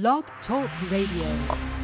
Blog Talk Radio.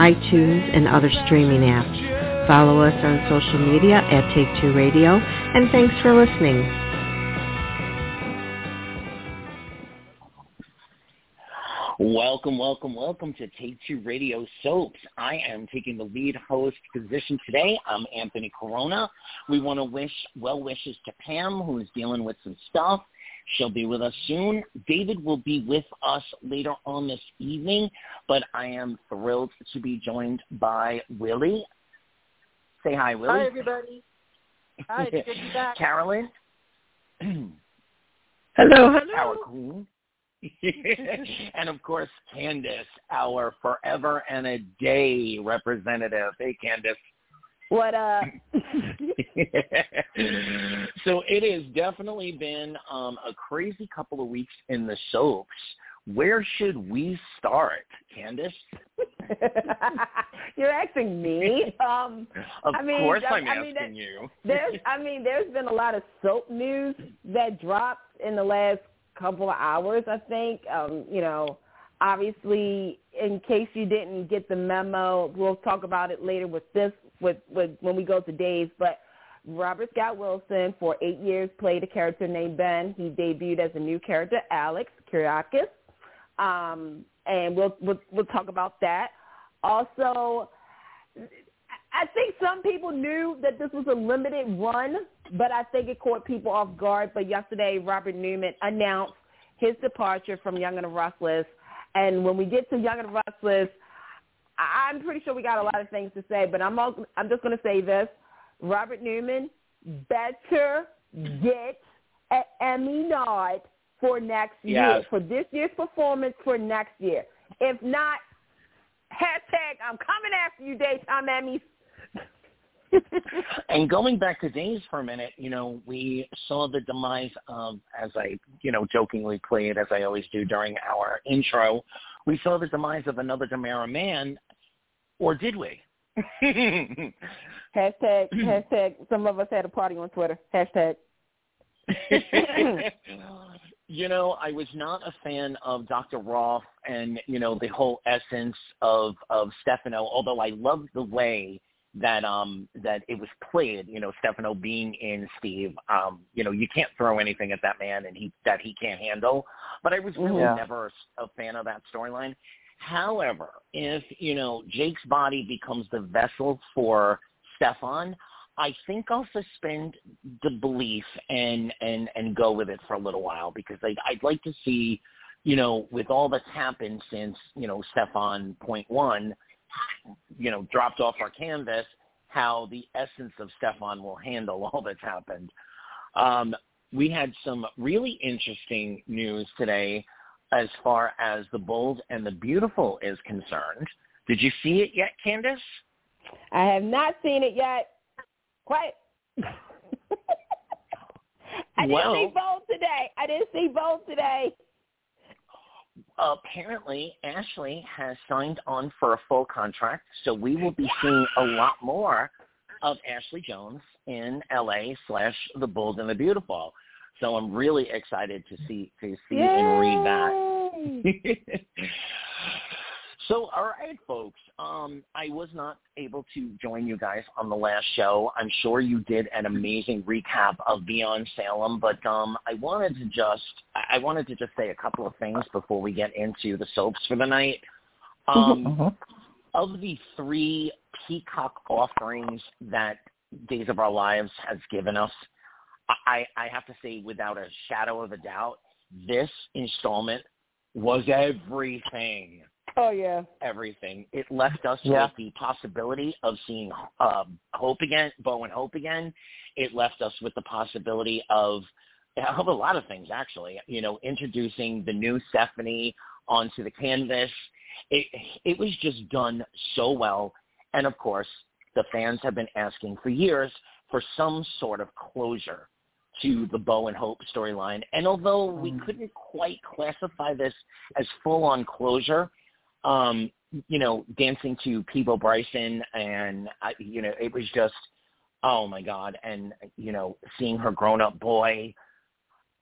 iTunes, and other streaming apps. Follow us on social media at Take-Two Radio, and thanks for listening. Welcome, welcome, welcome to Take Two Radio Soaps. I am taking the lead host position today. I'm Anthony Corona. We want to wish well wishes to Pam, who is dealing with some stuff. She'll be with us soon. David will be with us later on this evening, but I am thrilled to be joined by Willie. Say hi, Willie. Hi, everybody. Hi, good to be back. Carolyn. hello, hello. Our queen. and of course, Candace, our forever and a day representative. Hey, Candace. What up? so it has definitely been um, a crazy couple of weeks in the soaps. Where should we start, Candace? You're asking me. Um, of I mean, course, I'm I asking mean, that, you. there's, I mean, there's been a lot of soap news that dropped in the last couple of hours. I think, um, you know, obviously, in case you didn't get the memo, we'll talk about it later with this with, with when we go to days, but Robert Scott Wilson for eight years played a character named Ben. He debuted as a new character, Alex Kiriakis, um, and we'll, we'll we'll talk about that. Also, I think some people knew that this was a limited run, but I think it caught people off guard. But yesterday, Robert Newman announced his departure from Young and the Restless. And when we get to Young and the Restless, I'm pretty sure we got a lot of things to say, but I'm all, I'm just going to say this: Robert Newman better get an Emmy nod for next Yes. year for this year's performance for next year. If not, hashtag I'm coming after you, daytime Emmys. And going back to days for a minute, you know, we saw the demise of, as I, you know, jokingly played, as I always do during our intro, we saw the demise of another DiMera man, or did we? hashtag hashtag some of us had a party on Twitter. Hashtag. you know, I was not a fan of Dr. Rolf and, you know, the whole essence of, of Stefano, although I loved the way that um that it was played, you know, Stefano being in Steve. Um, you know, you can't throw anything at that man and he that he can't handle. But I was really Yeah. never a fan of that storyline. However, if, you know, Jake's body becomes the vessel for Stefan, I think I'll suspend the belief and and and go with it for a little while because I'd, I'd like to see, you know, with all that's happened since you know Stefan point one, you know, dropped off our canvas, how the essence of Stefan will handle all that's happened. Um, we had some really interesting news today as far as the bold and the beautiful is concerned. Did you see it yet, Candace? I have not seen it yet. Quiet. I didn't see Bold today. I didn't see Bold today. Apparently Ashley has signed on for a full contract, so we will be seeing a lot more of Ashley Jones in LA slash The Bold and the Beautiful. So I'm really excited to see to see and read that. So, all right, folks. Um, I was not able to join you guys on the last show. I'm sure you did an amazing recap of Beyond Salem, but um, I wanted to just I wanted to just say a couple of things before we get into the soaps for the night. Um, Of the three Peacock offerings that Days of Our Lives has given us, I, I have to say, without a shadow of a doubt, this installment was everything. Oh yeah, everything. It left us Yeah. with the possibility of seeing um, Hope again, Bo and Hope again. It left us with the possibility of of a lot of things actually. You know, introducing the new Stephanie onto the canvas. It it was just done so well, and of course, the fans have been asking for years for some sort of closure to the Bo and Hope storyline. And although we couldn't quite classify this as full on closure, um, you know, dancing to Peabo Bryson and I, you know, it was just oh my god and you know, seeing her grown up boy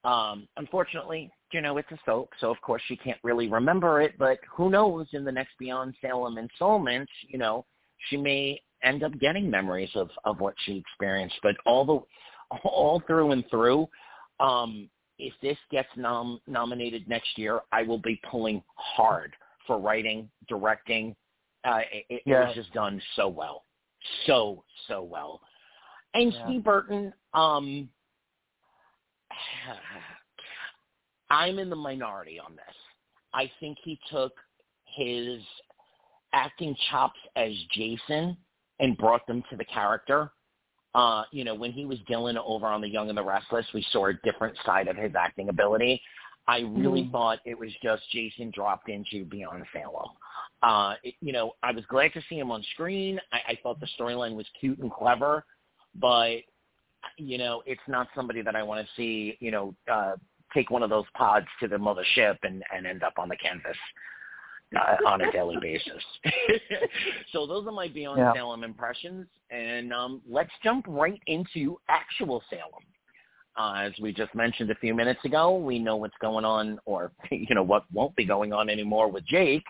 um unfortunately, you know, it's a soap, so of course she can't really remember it, but who knows in the next Beyond Salem installment, you know, she may end up getting memories of of what she experienced, but all the all through and through um if this gets nom- nominated next year, I will be pulling hard for writing, directing. Uh, it, it Yeah. was just done so well, so so well. And Yeah. Steve Burton, um, I'm in the minority on this. I think he took his acting chops as Jason and brought them to the character. Uh, you know, when he was Dylan over on The Young and the Restless, we saw a different side of his acting ability. I really Mhm. thought it was just Jason dropped into Beyond Salem. Uh, it, you know, I was glad to see him on screen. I, I thought the storyline was cute and clever, but you know, it's not somebody that I want to see. You know, uh, take one of those pods to the mothership and and end up on the canvas uh, on a daily basis. so those are my Beyond Yeah. Salem impressions, and um, let's jump right into actual Salem. Uh, as we just mentioned a few minutes ago, we know what's going on, or you know what won't be going on anymore with Jake.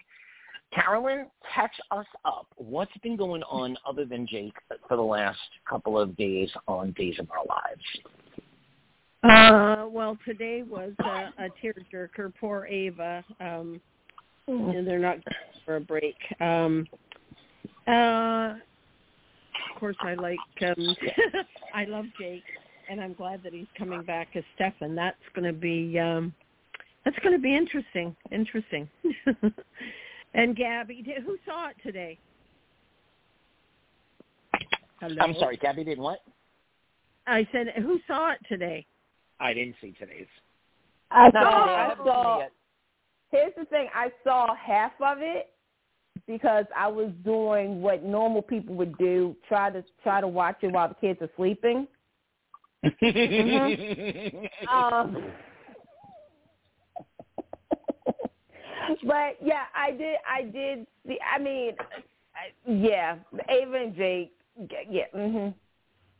Carolyn, catch us up. What's been going on other than Jake for the last couple of days on Days of Our Lives? Uh, well, today was a, a tearjerker. Poor Ava. Um, and they're not for a break. Um, uh, of course, I like. Um, I love Jake, and I'm glad that he's coming back as Stefan. That's going to be. Um, that's going to be interesting. Interesting. and Gabby, did- who saw it today? Hello? I'm sorry, Gabby didn't what? I said, who saw it today? I didn't see today's. I No, saw. I I haven't seen saw. it. Here's the thing. I saw half of it because I was doing what normal people would do: try to try to watch it while the kids are sleeping. Um, but yeah, I did. I did see. I mean, I, yeah, Ava and Jake. Yeah. Mhm.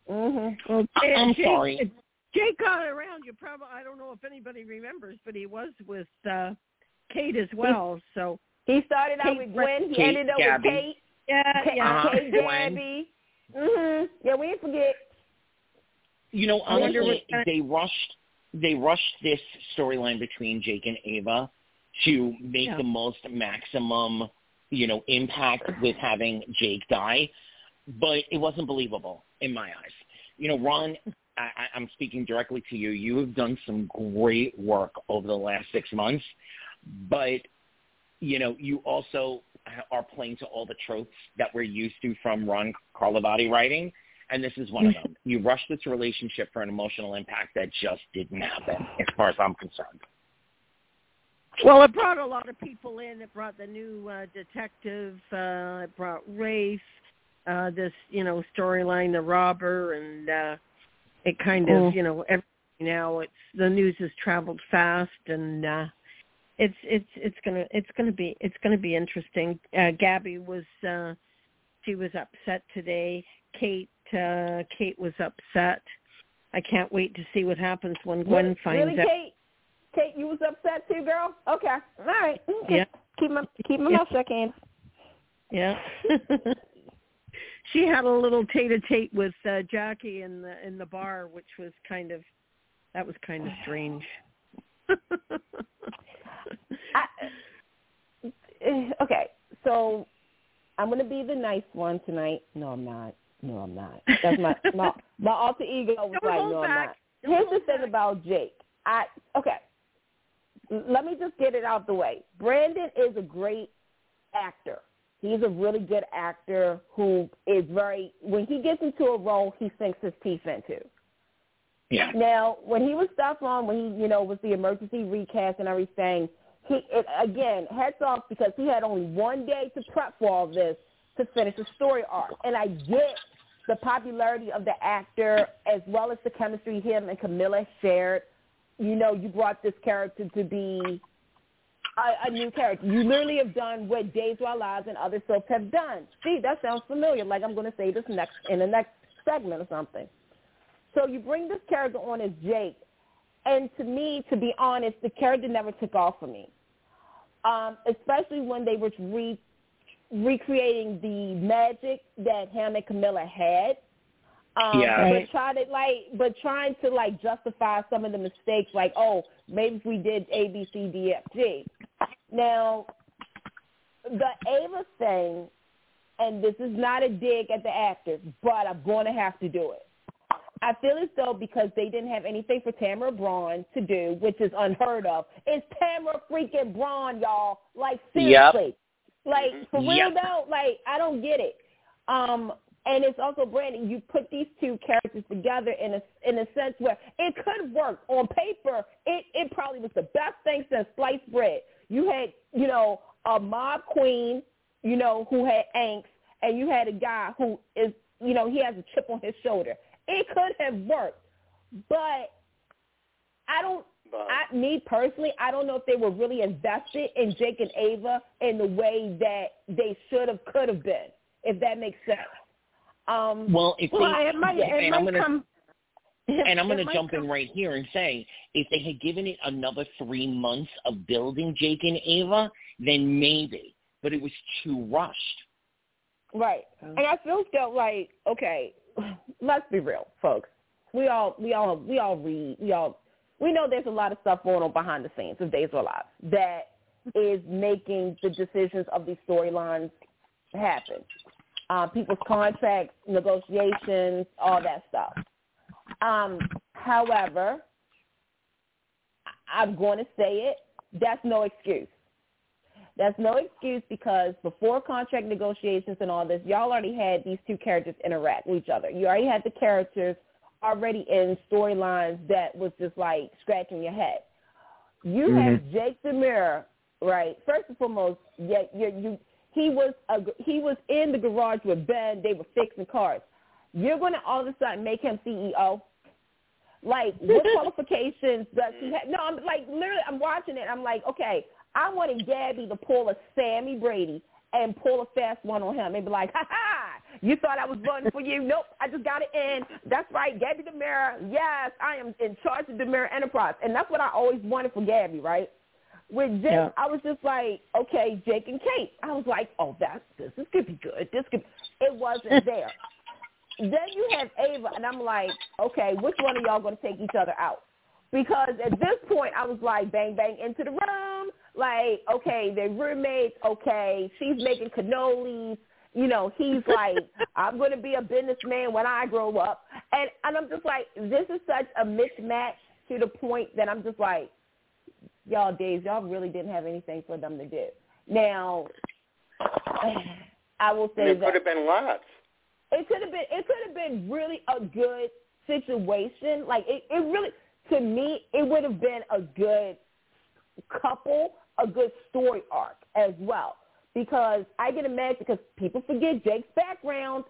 Mhm. Well, I- I'm Jake, sorry. Jake got around. You probably I don't know if anybody remembers, but he was with uh Kate as well. So He started out Kate with Gwen. He Kate, ended up Gabby. with Kate. yeah, yeah. Uh-huh. Kate Gwen. Gabby. Mhm. Yeah, we didn't forget. You know, I wonder what- they rushed they rushed this storyline between Jake and Ava to make Yeah. the most maximum, you know, impact with having Jake die, but it wasn't believable in my eyes. You know, Ron, I, I'm speaking directly to you. You have done some great work over the last six months, but you know, you also are playing to all the tropes that we're used to from Ron Carlivati writing and this is one of them. You rushed this relationship for an emotional impact that just didn't happen, as far as I'm concerned. Well, it brought a lot of people in. It brought the new uh, detective. Uh, it brought Rafe. Uh, this, you know, storyline, the robber, and uh, it kind of, Mm. you know, every now it's the news has traveled fast, and uh, it's it's it's gonna it's gonna be it's gonna be interesting. Uh, Gabby was uh, she was upset today. Kate uh, Kate was upset. I can't wait to see what happens when Gwen really, finds really, out. Kate? Kate, you was upset too, girl? Okay. All right. Okay. Yeah. Keep my keep my Yeah. mouth shut, Candace. Yeah. she had a little tete-a-tete with uh, Jackie in the in the bar, which was kind of that was kind of strange. I, eh, okay, so I'm gonna be the nice one tonight. No, I'm not. No, I'm not. That's my my my alter ego was Don't like, hold no, I'm back. not. here's the thing about Jake. I okay. Let me just get it out the way. Brandon is a great actor. He's a really good actor who is very when he gets into a role he sinks his teeth into. Yeah. Now, when he was Stefan, when he, you know, was the emergency recast and everything, he it, again hats off because he had only one day to prep for all this to finish the story arc. And I get the popularity of the actor as well as the chemistry him and Camila shared. You know, you brought this character to be a, a new character. You literally have done what Days of Our Lives and other soaps have done. See, that sounds familiar. Like I'm going to say this next in the next segment or something. So you bring this character on as Jake, and to me, to be honest, the character never took off for me. Um, especially when they were re- recreating the magic that him and Camila had. Um, Yeah. But try to like, but trying to like justify some of the mistakes, like, oh, maybe if we did A, B, C, D, F, G. Now, the Ava thing, and this is not a dig at the actors, but I'm going to have to do it. I feel as though because they didn't have anything for Tamara Braun to do, which is unheard of. It's Tamara freaking Braun, y'all. Like seriously. Like for real Yep. though, like I don't get it. Um and it's also Brandon, you put these two characters together in a in a sense where it could work. On paper, it, it probably was the best thing since sliced bread. You had, you know, a mob queen, you know, who had angst, and you had a guy who is, you know, he has a chip on his shoulder. It could have worked, but I don't. But I, me personally, I don't know if they were really invested in Jake and Ava in the way that they should have, could have been, if that makes sense. Um, Well, if Well, they it might, yeah, it and might I'm gonna come. and I'm going to jump come- in right here and say, if they had given it another three months of building Jake and Ava, then maybe. But it was too rushed. Right. And I feel felt like, okay, let's be real, folks. We all we all we all read, we all we know there's a lot of stuff going on behind the scenes of Days of Our Lives that is making the decisions of these storylines happen. Uh, people's contracts, negotiations, all that stuff. Um, however, I- I'm going to say it. That's no excuse. That's no excuse because before contract negotiations and all this, y'all already had these two characters interact with each other. You already had the characters already in storylines that was just like scratching your head. You mm-hmm. have Jake DiMera, right? First and foremost, yeah, you, you he was a, he was in the garage with Ben. They were fixing cars. You're going to all of a sudden make him CEO. Like, what qualifications does he have? No, I'm like literally. I'm watching it. I'm like, okay, I wanted Gabby to pull a Sami Brady and pull a fast one on him and be like, ha ha, you thought I was voting for you? Nope, I just got it in. That's right, Gabby DiMera. Yes, I am in charge of DiMera Enterprise, and that's what I always wanted for Gabby, right? With Jake, Yeah. I was just like, okay, Jake and Kate. I was like, oh, that's this. This could be good. This could. Be. It wasn't there. then you have Ava, and I'm like, okay, which one of y'all going to take each other out? Because at this point, I was like, bang, bang, into the room. Like, okay, they're roommates. Okay, she's making cannolis. You know, he's like, I'm going to be a businessman when I grow up. And, and I'm just like, this is such a mismatch to the point that I'm just like, y'all days, y'all really didn't have anything for them to do. Now, I will say there that could have been lots. it could have been it could have been really a good situation. Like it, it really to me it would have been a good couple, a good story arc as well. Because I can imagine because people forget Jake's background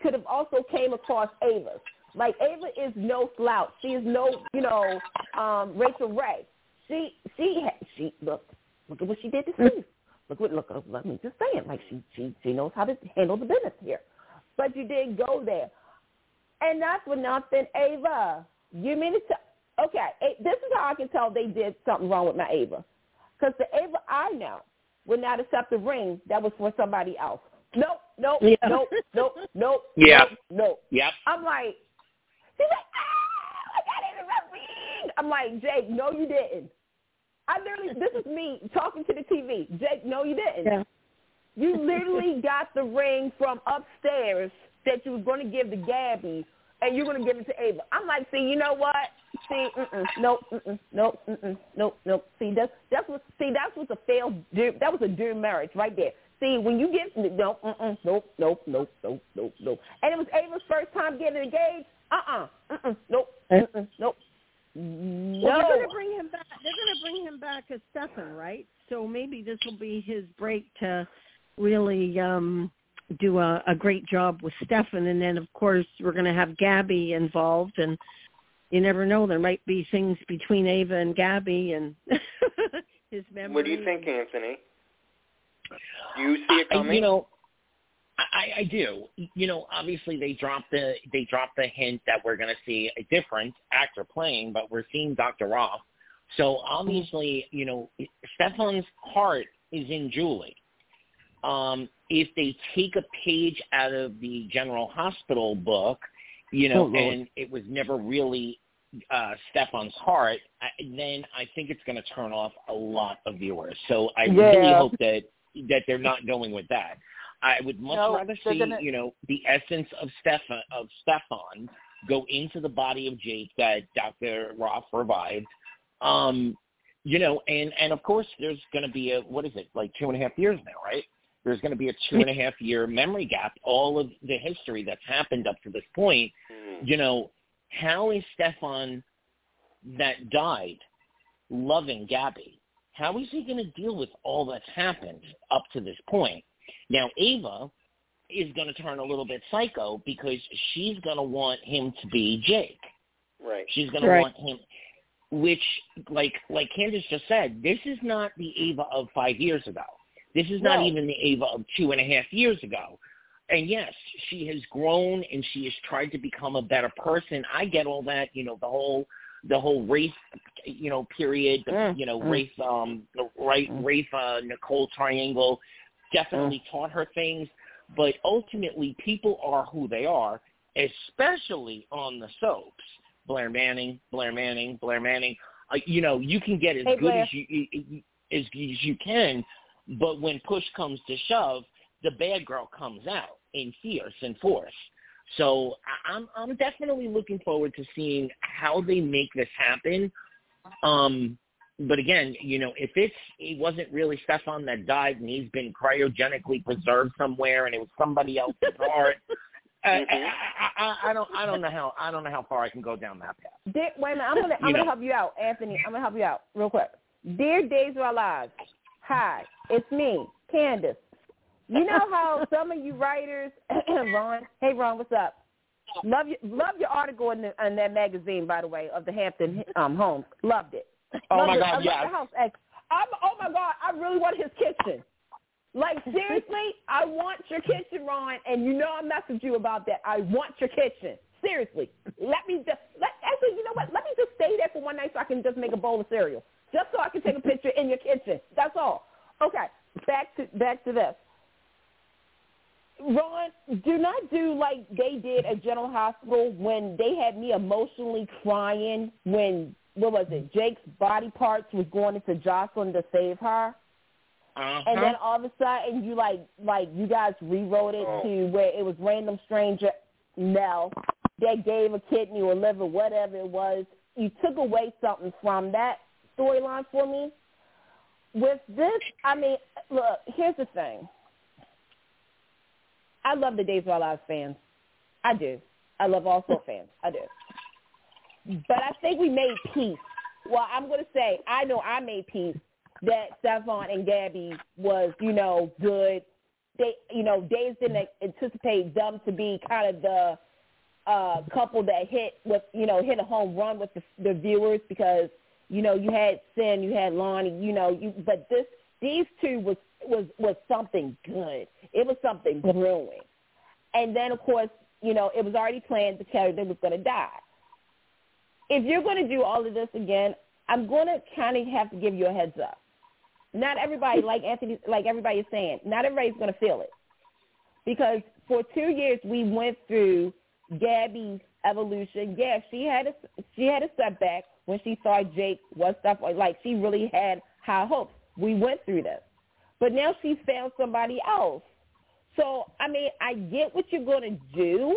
could have also came across Ava's. Like Ava is no slouch. She is no, you know, um, Rachel Ray. She she she look look at what she did to Steve. Look what look let me just say it. Like she she she knows how to handle the business here. But you didn't go there. And that's for nothing, Ava. You mean to okay, this is how I can tell they did something wrong with my Ava. Because the Ava I know would not accept a ring that was for somebody else. Nope, nope, Yeah. nope, nope, nope, Yeah. nope, nope. Yep. I'm like, she's like, ah, I got it in my ring. I'm like, Jake, no, you didn't. I literally, this is me talking to the TV. Jake, no, you didn't. Yeah. You literally got the ring from upstairs that you was going to give to Gabby, and you're going to give it to Ava. I'm like, see, you know what? See, mm-mm, nope, mm-mm, nope, mm-mm, nope, nope. See, that's that's what. See, that's what's a failed. That was a doomed marriage right there. See, when you get no, mm-mm, nope, nope, nope, nope, nope, nope. And it was Ava's first time getting engaged. Uh-uh, mm-mm, nope, mm-mm, nope. No. Well, they're going to bring him back. They're going to bring him back as Stefan, right? So maybe this will be his break to really um do a, a great job with Stefan, and then of course we're going to have Gabby involved, and you never know there might be things between Ava and Gabby and his memory. What do you think, Anthony? Do you see it coming? I, you know, I, I do. You know, obviously they dropped the they dropped the hint that we're going to see a different actor playing, but we're seeing Dr. Rolf. So obviously, you know, Stefan's heart is in Julie. Um, if they take a page out of the General Hospital book, you know, oh, and it was never really uh, Stefan's heart, I, then I think it's going to turn off a lot of viewers. So I yeah. really hope that that they're not going with that. I would much no, rather see, gonna... you know, the essence of Stefan of Stefan go into the body of Jake that Dr. Rolf revived. Um, you know, and and of course there's going to be a what is it like two and a half years now, right? There's going to be a two and a half year memory gap. All of the history that's happened up to this point, Mm. you know, how is Stefan that died loving Gabby? How is he going to deal with all that's happened up to this point? Now, Ava is going to turn a little bit psycho because she's going to want him to be Jake. Right. She's going to want him, which, like like Candace just said, this is not the Ava of five years ago. This is not No. even the Ava of two and a half years ago. And yes, she has grown and she has tried to become a better person. I get all that, you know, the whole the whole race, you know, period, the, Mm, you know, mm. race, um, the right, Mm. Rafe, uh, Nicole triangle definitely taught her things. But ultimately, people are who they are, especially on the soaps. Blair Manning, Blair Manning, Blair Manning. Uh, you know, you can get as Hey, good Blair. as you as, as you can, but when push comes to shove, the bad girl comes out in fierce and force. So I'm I'm definitely looking forward to seeing how they make this happen. Um, but again, you know, if it's it wasn't really Stefan that died and he's been cryogenically preserved somewhere and it was somebody else's heart, I, I, I, I, I don't I don't know how I don't know how far I can go down that path. Dear, wait a minute. I'm gonna I'm You gonna help you out, Anthony. I'm gonna help you out real quick. Dear Days of Our Lives, hi, it's me, Candace. You know how some of you writers, Ron. Hey, Ron, what's up? Love your love your article in, the, in that magazine, by the way, of the Hampton um, homes. Loved it. Oh Loved my it. God, yes. the house. I'm, oh my God, I really want his kitchen. Like seriously, I want your kitchen, Ron, and you know I messaged you about that. I want your kitchen. Seriously, let me just let actually, you know what? Let me just stay there for one night so I can just make a bowl of cereal, just so I can take a picture in your kitchen. That's all. Okay, back to back to this. Ron, do not do like they did at General Hospital when they had me emotionally crying when what was it? Jake's body parts was going into Josslyn to save her. Uh-huh. And then all of a sudden, you like like you guys rewrote it Oh. to where it was random stranger Nell that gave a kidney or liver, whatever it was. You took away something from that storyline for me. With this, I mean, look. Here's the thing. I love the Days of Our Lives fans. I do. I love all soap fans. I do. But I think we made peace. Well, I'm going to say I know I made peace that Stefan and Gabby was, you know, good. They, you know, Days didn't anticipate them to be kind of the uh, couple that hit with, you know, hit a home run with the, the viewers because, you know, you had Sin, you had Lonnie, you know, you, but this, these two was was was something good. It was something brewing, and then of course, you know, it was already planned the character was going to die. If you're going to do all of this again, I'm going to kind of have to give you a heads up. Not everybody, like Anthony, like everybody is saying, not everybody's going to feel it, because for two years we went through Gabby's evolution. Yeah, she had a she had a setback when she saw Jake was stuff like she really had high hopes. We went through this, but now she found somebody else. So I mean, I get what you're going to do,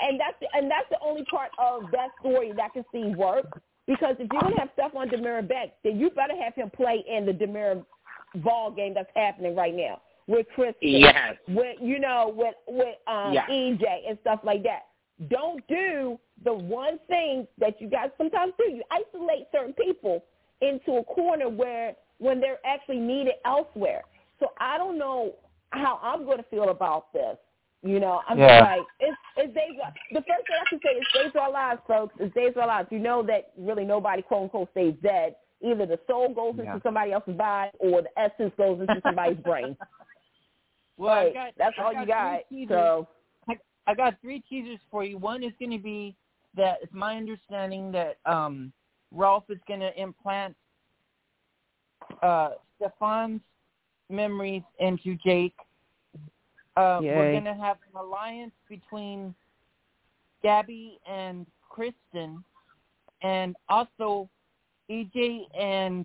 and that's the, and that's the only part of that story that I can see work. Because if you're gonna have stuff on DiMera Beck, then you better have him play in the DiMera ball game that's happening right now with Chris, Yes. with you know, with with um Yeah. EJ and stuff like that. Don't do the one thing that you guys sometimes do. You isolate certain people into a corner where when they're actually needed elsewhere. So I don't know how I'm going to feel about this. You know, I'm Yeah. just like it's it's days. The first thing I can say is days are our lives, folks. It's days are our lives. You know that really nobody quote unquote stays dead. Either the soul goes into Yeah. somebody else's body or the essence goes into somebody's brain. Well, I got, That's I all got you got. three teasers. So I got three teasers for you. One is going to be that it's my understanding that um, Rolf is going to implant uh, Stefan's memories into Jake. Uh, we're going to have an alliance between Gabby and Kristen, and also EJ and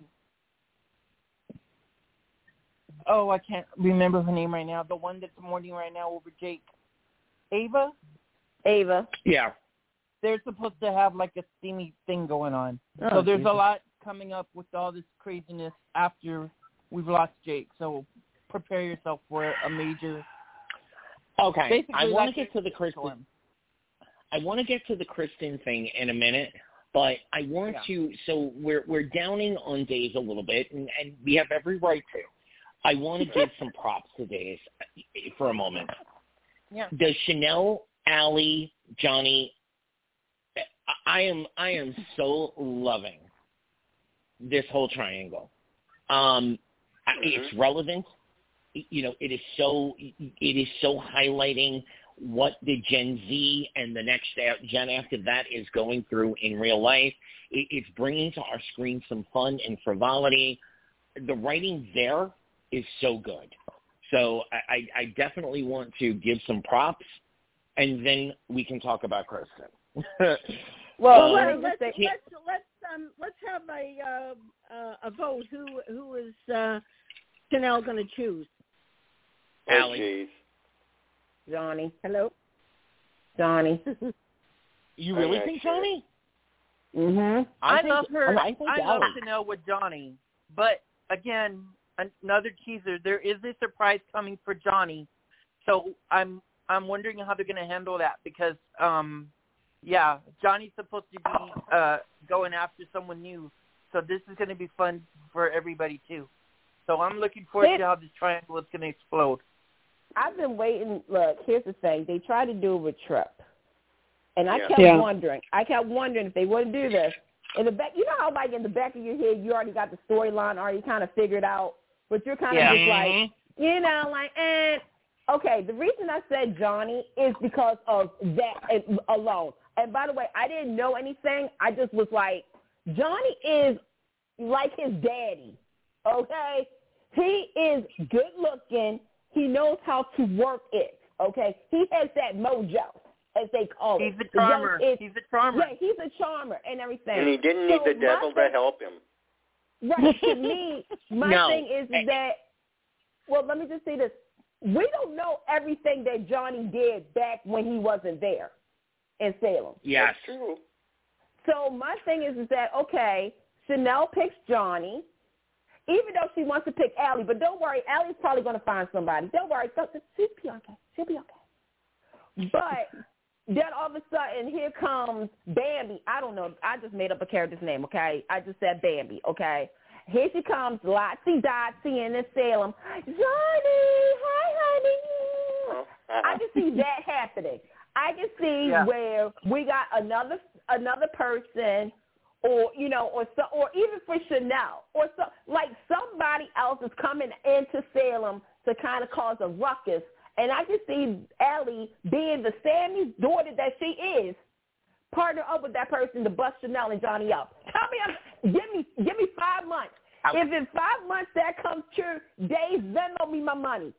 oh, I can't remember her name right now. The one that's mourning right now over Jake. Ava, Ava. Yeah. They're supposed to have like a steamy thing going on. Oh, so there's Jesus. a lot coming up with all this craziness after we've lost Jake. So prepare yourself for a major. Okay. Basically, I want to get to the Kristen. storm. I want to get to the Kristen thing in a minute, but I want Yeah. to. So we're we're downing on Days a little bit, and, and we have every right to. I want to give some props to Days eh, for a moment. Yeah. Does Chanel, Allie, Johnny? I- am I am so loving this whole triangle. Um, I It's relevant. You know, it is so it is so highlighting what the Gen Z and the next gen after that is going through in real life. It, it's bringing to our screen some fun and frivolity. The writing there is so good. So I, I, I definitely want to give some props, and then we can talk about Kristen. Well, Um, let me Well, let's say, let's let's um let's have a uh, uh, a vote. Who who is uh, Chanel going to choose? Oh, Allie. jeez. Johnny, Hello. Johnny. you I'm really not think sure. Johnny? Mhm. I, think- love her. I think I love Allie. Chanel with Johnny. But again, another teaser. There is a surprise coming for Johnny. So I'm I'm wondering how they're going to handle that because um yeah, Johnny's supposed to be uh going after someone new. So this is going to be fun for everybody too. So I'm looking forward It- to how this triangle is going to explode. I've been waiting. Look, here's the thing. They tried to do it with Tripp, and I Yeah. kept Yeah. wondering. I kept wondering if they wouldn't do this. In the back, you know how like in the back of your head, you already got the storyline already kind of figured out, but you're kind of Yeah. just like, you know, like, and okay. The reason I said Johnny is because of that alone. And by the way, I didn't know anything. I just was like, Johnny is like his daddy. Okay, he is good looking. He knows how to work it. Okay, he has that mojo, as they call it. He's a charmer. kid- He's a charmer. yeah, he's a charmer and everything. And he didn't need So the my devil to help him. Right. To me, my No. thing is that, well, let me just say this. We don't know everything that Johnny did back when he wasn't there in Salem. Yes. That's true. So my thing is, is that, okay, Chanel picks Johnny, even though she wants to pick Allie, but don't worry, Allie's probably going to find somebody. Don't worry. Don't- She'll be okay. She'll be okay. But then all of a sudden, here comes Bambi. I don't know. I just made up a character's name, okay? I just said Bambi, okay? Here she comes, Lottie Dottie in the Salem. Johnny, hi, honey. Oh, I uh-huh. can see that happening. I can see Yeah. where we got another another person, or you know, or so, or even for Chanel, or so like somebody else is coming into Salem to kind of cause a ruckus, and I can see Ellie being the Sami's daughter that she is, partner up with that person to bust Chanel and Johnny up. Tell me, I'm- give me give me five months. I- If in five months that comes true, Dave Venmo me my money.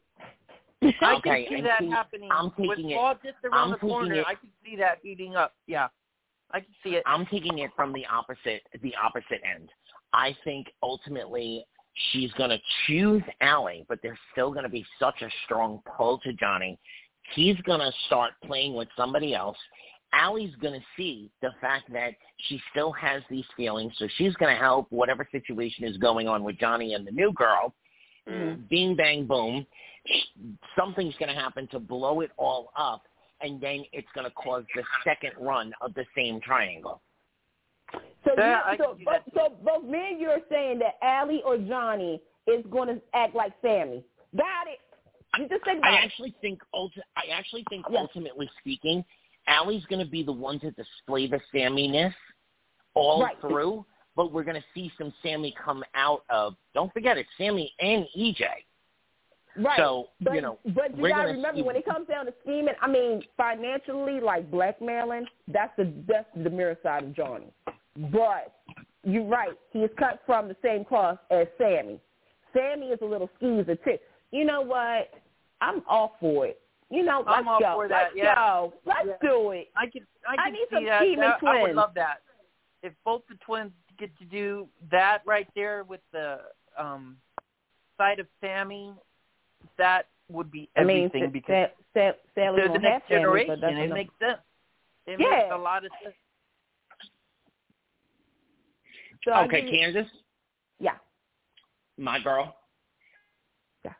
I Okay, can see that see, happening. I'm With taking it- fall just around I'm the taking corner, it- I can see that heating up. Yeah, I can see it. I'm taking it from the opposite the opposite end. I think ultimately she's going to choose Allie, but there's still going to be such a strong pull to Johnny. He's going to start playing with somebody else, Allie's going to see the fact that she still has these feelings, so she's going to help whatever situation is going on with Johnny and the new girl. Mm. Bing, bang, boom. Something's going to happen to blow it all up, and then it's going to cause the second run of the same triangle. So, Yeah, you, so, I, so, so both me and you are saying that Allie or Johnny is going to act like Sami. Got it. You just think I about actually think ulti- I actually think Yes. ultimately speaking, Allie's going to be the one to display the Sami-ness all Right. through, but we're going to see some Sami come out of. Don't forget, it's Sami and EJ. Right. So but, you know, but you we're gotta remember see- when it comes down to scheming. I mean, financially, like blackmailing, that's the that's the mirror side of Johnny. But you're right. He is cut from the same cloth as Sami. Sami is a little skeezer too. You know what? I'm all for it. You know, let's I'm all go. for that, Let's yeah. go. Let's Yeah. do it. I could I I need see some that. scheming that- I would love that. If both the twins get to do that right there with the um side of Sami, that would be I mean, everything Sa- because Sa- Sa- Sally they're the next generation. but that's It makes sense. It Yeah. makes a lot of sense. So I okay, give- Kansas, Yeah. my girl. Yeah.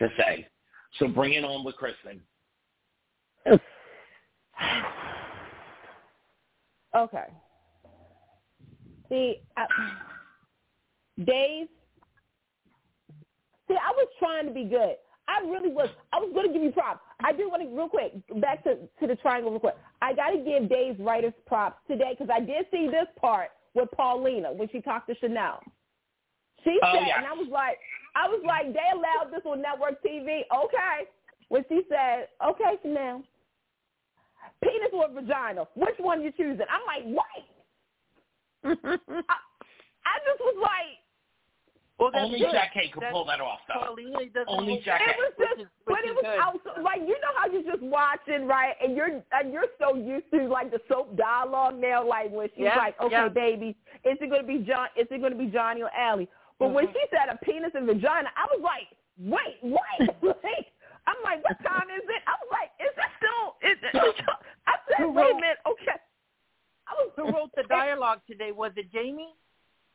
To say, so bring it on with Kristen. Okay. See, I, Dave. See, I was trying to be good. I really was. I was going to give you props. I do want to real quick back to to the triangle real quick. I got to give Dave's writers props today because I did see this part with Paulina when she talked to Chanel. She Oh, said, yeah. and I was like, I was like, they allowed this on network TV. Okay. When she said, okay, Chanel, penis or vagina, which one you choosing? I'm like, what? I, I just was like, Well, that's Only good. Jackée could That's- pull that off, though. Paulina doesn't Only hold Jack back, it was which just, is, but which it is was also, like you know how you're just watching, right? And you're and you're so used to like the soap dialogue now, like when she's Yeah, like, okay, yeah. baby, is it gonna be John? Is it gonna be Johnny or Allie? But when Mhm. she said a penis and vagina, I was like, wait, what? like, I'm like, what time is it? I was like, is it still? Is it? I said, Who wait a minute, okay. I was Who wrote the dialogue today? Was it Jamie?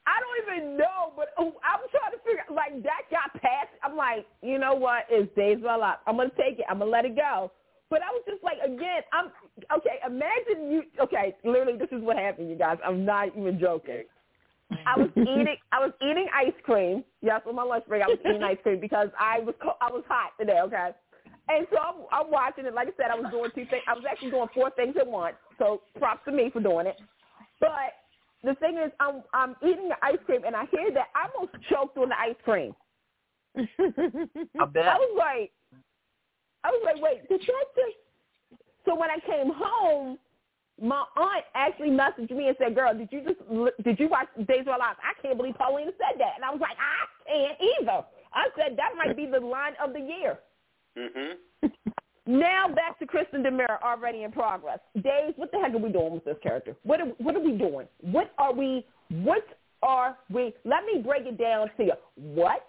I don't even know, but oh, I'm trying to figure. Like that got past. I'm like, you know what? It's days well up. I'm gonna take it. I'm gonna let it go. But I was just like, again, I'm okay. Imagine you. Okay, literally, this is what happened, you guys. I'm not even joking. I was eating. I was eating ice cream. Yes, on my lunch break, I was eating ice cream because I was co- I was hot today. Okay, and so I'm, I'm watching it. Like I said, I was doing two things. I was actually doing four things at once. So props to me for doing it. But the thing is, I'm I'm eating the ice cream, and I hear that I almost choked on the ice cream. I bet. I was like, I was like, wait, did that just? So when I came home, my aunt actually messaged me and said, "Girl, did you just did you watch Days of Our Lives? I can't believe Paulina said that." And I was like, "I can't either." I said that might be the line of the year. Mhm. Now back to Kristen DiMera, already in progress. Dave, what the heck are we doing with this character? What are, what are we doing? What are we? What are we? Let me break it down to you. What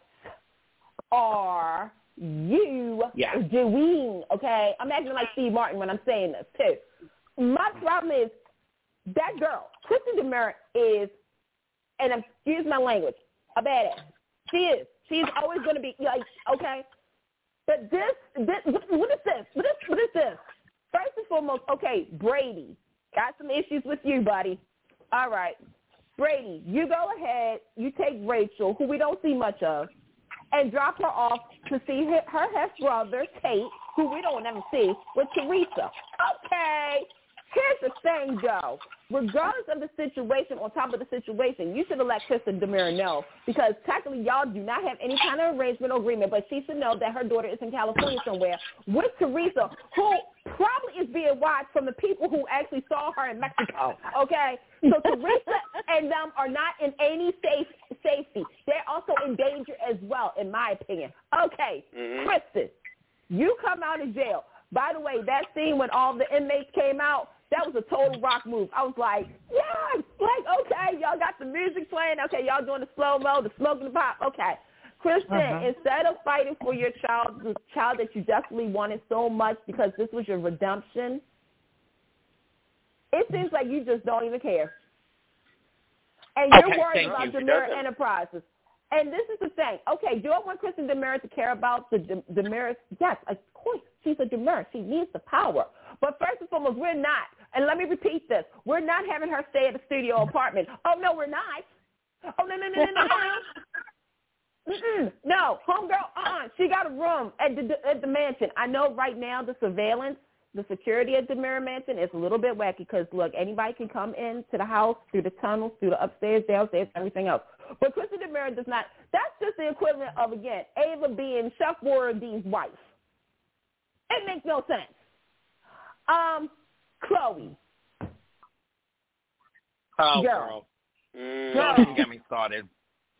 are you Yeah. doing? Okay, I'm acting like Steve Martin when I'm saying this too. My problem is that girl, Kristen DiMera, is, and excuse my language, a badass. She is. She's always going to be like, okay, but this, this what, is this? What is, what is this? First and foremost, okay, Brady. Got some issues with you, buddy. All right. Brady, you go ahead. You take Rachel, who we don't see much of, and drop her off to see her, her half brother, Tate, who we don't ever see, with Theresa. Okay. Here's the thing, though. Regardless of the situation, on top of the situation, you should have let Kristen Demira know because technically y'all do not have any kind of arrangement or agreement, but she should know that her daughter is in California somewhere with Theresa, who probably is being watched from the people who actually saw her in Mexico. Okay? So Theresa and them are not in any safe safety. They're also in danger as well, in my opinion. Okay, Mhm. Kristen, you come out of jail. By the way, that scene when all the inmates came out, that was a total rock move. I was like, yes, like, okay, y'all got the music playing. Okay, y'all doing the slow-mo, the smoking the pop. Okay. Kristen, Uh-huh. instead of fighting for your child, the child that you definitely wanted so much because this was your redemption, It seems like you just don't even care. And you're Okay, worried about you. She Enterprises. And this is the thing. Okay, do I want Kristen DiMera to care about the Dem- DiMera? Yes, of course. She's a DiMera. She needs the power. But first and foremost, we're not. And let me repeat this. We're not having her stay at the studio apartment. Oh, no, we're not. Oh, no, no, no, no, no, no. Mm-mm. No, homegirl, uh-uh. She got a room at the at the mansion. I know right now the surveillance, the security at the Mirror Mansion is a little bit wacky because look, anybody can come into the house through the tunnels, through the upstairs, downstairs, everything else. But Kristen DiMera does not. That's just the equivalent of again Ava being Chef Borodin's wife. It makes no sense. Um, Chloe, Oh, Girl. girl. Mm. Girl. Don't get me started.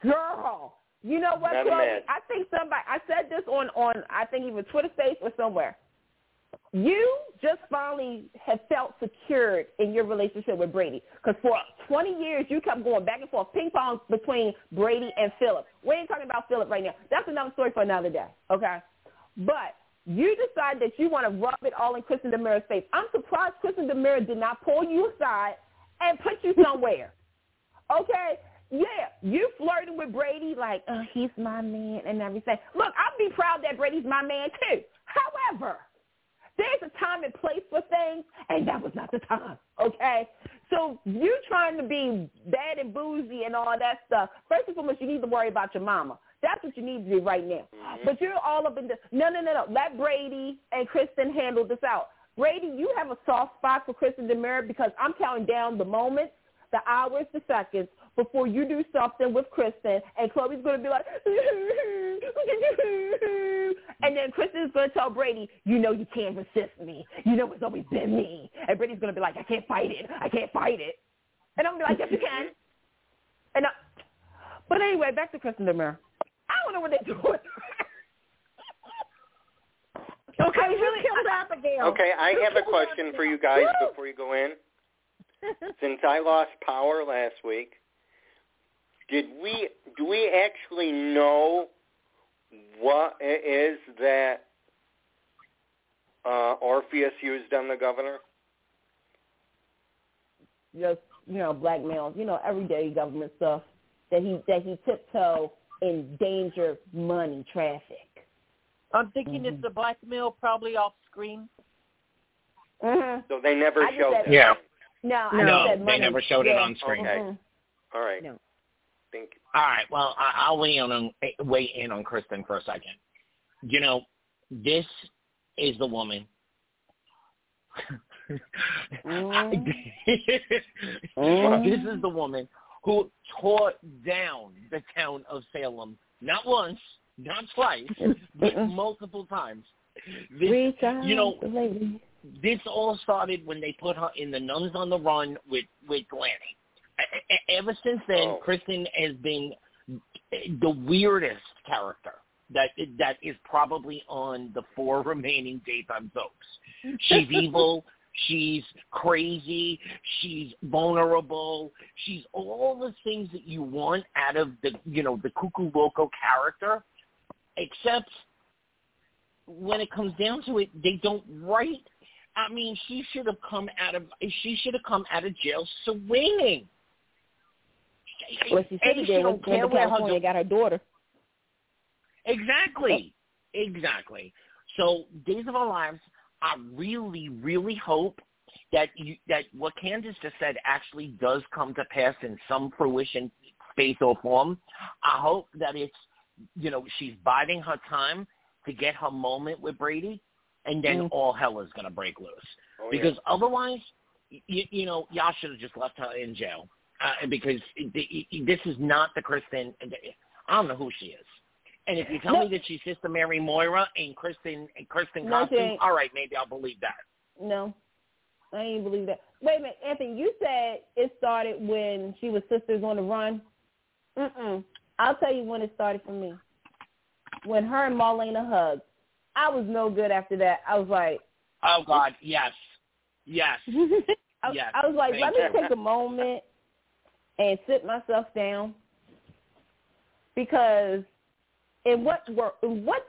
girl. You know what, Not Chloe? mess. I think somebody. I said this on on I think even Twitter Space or somewhere. You just finally have felt secured in your relationship with Brady because for 20 years you kept going back and forth, ping pong between Brady and Philip. We ain't talking about Philip right now. That's another story for another day. Okay, but you decide that you want to rub it all in Kristen DiMera's face. I'm surprised Kristen DiMera did not pull you aside and put you somewhere. Okay? Yeah, you flirting with Brady like, oh, he's my man and everything. Look, I'll be proud that Brady's my man too. However, there's a time and place for things, and that was not the time. Okay? So you trying to be bad and boozy and all that stuff. First and foremost, you need to worry about your mama. That's what you need to do right now. Mm-hmm. But you're all up in the no, no, no, no. Let Brady and Kristen handle this out. Brady, you have a soft spot for Kristen DiMera because I'm counting down the moments, the hours, the seconds before you do something with Kristen, and Chloe's going to be like, and then Kristen's going to tell Brady, you know you can't resist me. You know it's always been me. And Brady's going to be like, I can't fight it. I can't fight it. And I'm going to be like, yes, you can. And I, but anyway, back to Kristen DiMera. I don't know what they're doing. okay, really killed Abigail. Okay, I have a question for you guys before you go in. Since I lost power last week, did we do we actually know what it is that uh, Orpheus used on the governor? just you know blackmail, you know everyday government stuff that he that he tiptoe endanger money traffic. I'm thinking Mhm. it's the blackmail probably off screen. Mm-hmm. So they never I showed said- that. Yeah. No, I No, said they never showed it on screen. Okay. Mhm. All right. No. Think All right. Well, I, I'll weigh in on weigh in on Kristen for a second. You know, this is the woman. Mhm. this is the woman who tore down the town of Salem not once, not twice, but multiple times. This, you know, this all started when they put her in the Nuns on the Run with with Glanny. E- Ever since then, Oh. Kristen has been the weirdest character that that is probably on the four remaining daytime soaps. She's evil. She's crazy. She's vulnerable. She's all the things that you want out of the you know the cuckoo loco character, except when it comes down to it, they don't write. I mean, she should have come out of she should have come out of jail swinging. What she should have did was don't went to where her California and got her daughter. Exactly. Exactly. So Days of Our Lives, I really, really hope that you, that what Candice just said actually does come to pass in some fruition, space or form. I hope that it's, you know, she's biding her time to get her moment with Brady, and then Mm. all hell is going to break loose. oh, because otherwise, you, you know, y'all should have just left her in jail uh, because this is not the Kristen. I don't know who she is. And if you tell me that she's Sister Mary Moira in Kristen in Kristen No, costume, all right, maybe I'll believe that. No, I ain't believe that. Wait a minute, Anthony. You said it started when she was sisters on the run. Mm-mm. I'll tell you when it started for me. When her and Marlena hugged, I was no good after that. I was like, Oh God, yes, yes, I, Yes, I was like, thank let me take a moment and sit myself down because in what wor- in what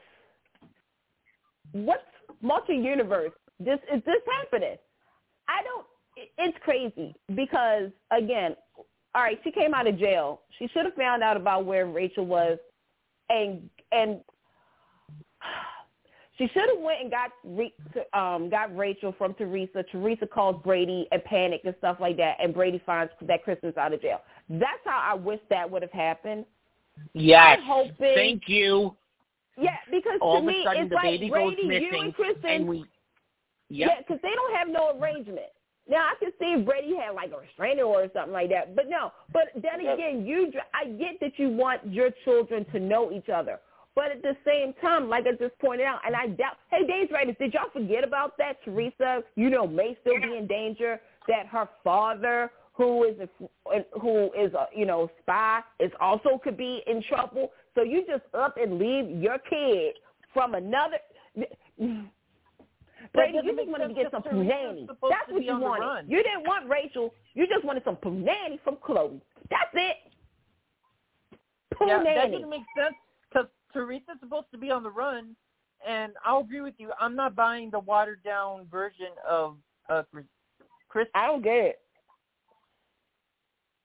what multi universe this is this happening? I don't it's crazy because again, all right, she came out of jail. She should have found out about where Rachel was, and and she should have went and got um got Rachel from Theresa. Theresa calls Brady and panic and stuff like that, and Brady finds that Kristen's out of jail. That's how I wish that would have happened. Yes. Hoping, Thank you. Yeah, because All to me, sudden it's like Brady, you and Kristen. and we. Yep. Yeah, because they don't have no arrangement. Now I can see if Brady had like a restraining order or something like that, but no. But then again, you I get that you want your children to know each other, but at the same time, like I just pointed out, and I doubt. Hey, Days Writers, did y'all forget about that? Theresa, you know, may still be in danger. That her father, who is a who is a you know spy, is also could be in trouble. So you just up and leave your kid from another. Brady, you just wanted to get some because Theresa's punani. supposed That's what you wanted. You didn't want Rachel. You just wanted some punani from Chloe. That's it. Yeah, that doesn't make sense because Theresa's supposed to be on the run, and I'll agree with you. I'm not buying the watered down version of uh, Chris- Chris. I don't get it.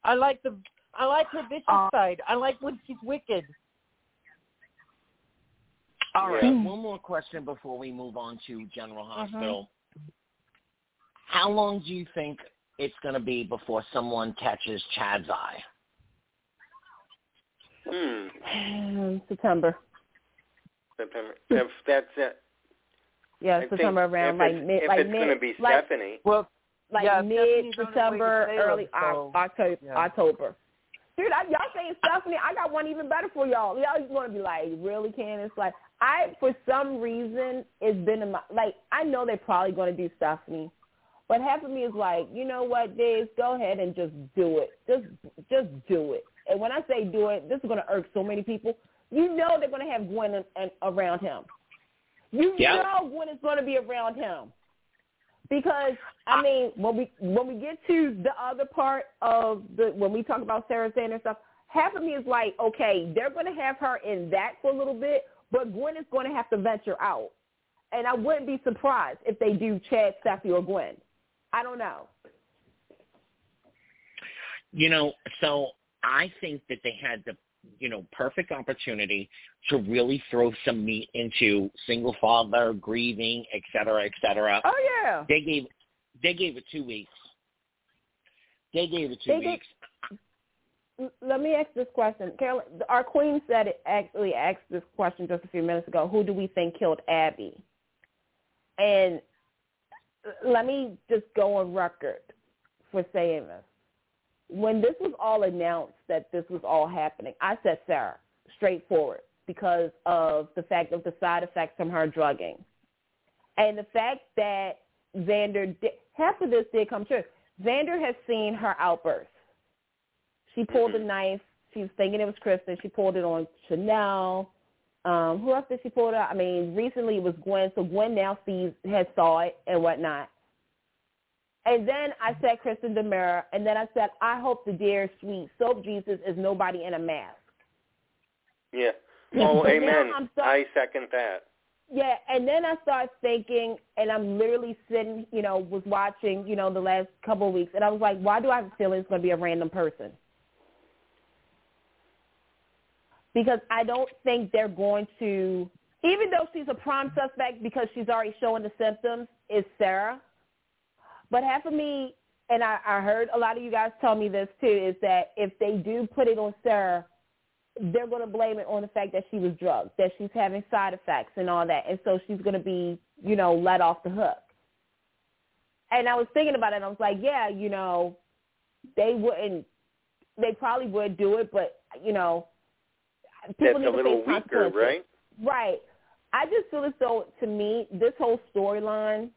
I like the I like her vicious Uh, side. I like when she's wicked. All right. Yeah. One more question before we move on to General Uh-huh. Hospital. How long do you think it's going to be before someone catches Chad's eye? Hmm. September. September. If that's it. Yeah, I September around if like it's, mid, if like it's mid, going to be like, Stephanie. Well, like Yeah, mid Stephanie's on her way to September, early so, October. yeah. October. Dude, I, y'all saying Stephanie? I got one even better for y'all. Y'all just want to be like, really, Candice? Like, I for some reason it's been in my like. I know they're probably going to do Stephanie, but half of me is like, you know what, Dave? Go ahead and just do it. Just, just do it. And when I say do it, this is going to irk so many people. You know they're going to have Gwen and, and around him. You Yeah. know Gwen is going to be around him because I mean when we when we get to the other part of the when we talk about Sarah Sanders stuff, half of me is like, okay, they're going to have her in that for a little bit, but Gwen is going to have to venture out, and I wouldn't be surprised if they do Chad, Steffi, or Gwen. I don't know. You know, so I think that they had the, you know, perfect opportunity to really throw some meat into single father, grieving, et cetera, et cetera. Oh yeah, They gave, they gave it two weeks. They gave it two They weeks. L- let me ask this question. Carol, our queen said it actually asked this question just a few minutes ago. Who do we think killed Abby? And uh, let me just go on record for saying this. When this was all announced that this was all happening, I said Sarah, straightforward, because of the fact of the side effects from her drugging. And the fact that Xander, did, half of this did come true. Xander has seen her outburst. She pulled a knife. She was thinking it was Kristen. She pulled it on Chanel. Um, who else did she pull it out? I mean, recently it was Gwen. So Gwen now sees, has saw it and whatnot. And then I said Kristen DiMera, and then I said, I hope the dear sweet soap Jesus is nobody in a mask. Yeah. Oh, amen. So- I second that. Yeah, and then I start thinking, and I'm literally sitting, you know, was watching, you know, the last couple of weeks, and I was like, why do I have a feeling it's going to be a random person? Because I don't think they're going to, even though she's a prime suspect because she's already showing the symptoms, is Sarah. But half of me, and I, I heard a lot of you guys tell me this too, is that if they do put it on Sarah, they're going to blame it on the fact that she was drugged, that she's having side effects and all that, and so she's going to be, you know, let off the hook. And I was thinking about it, and I was like, yeah, you know, they wouldn't, they probably would do it, but you know, people That's need a to little weaker, right? Right. I just feel as though, to me, this whole storyline,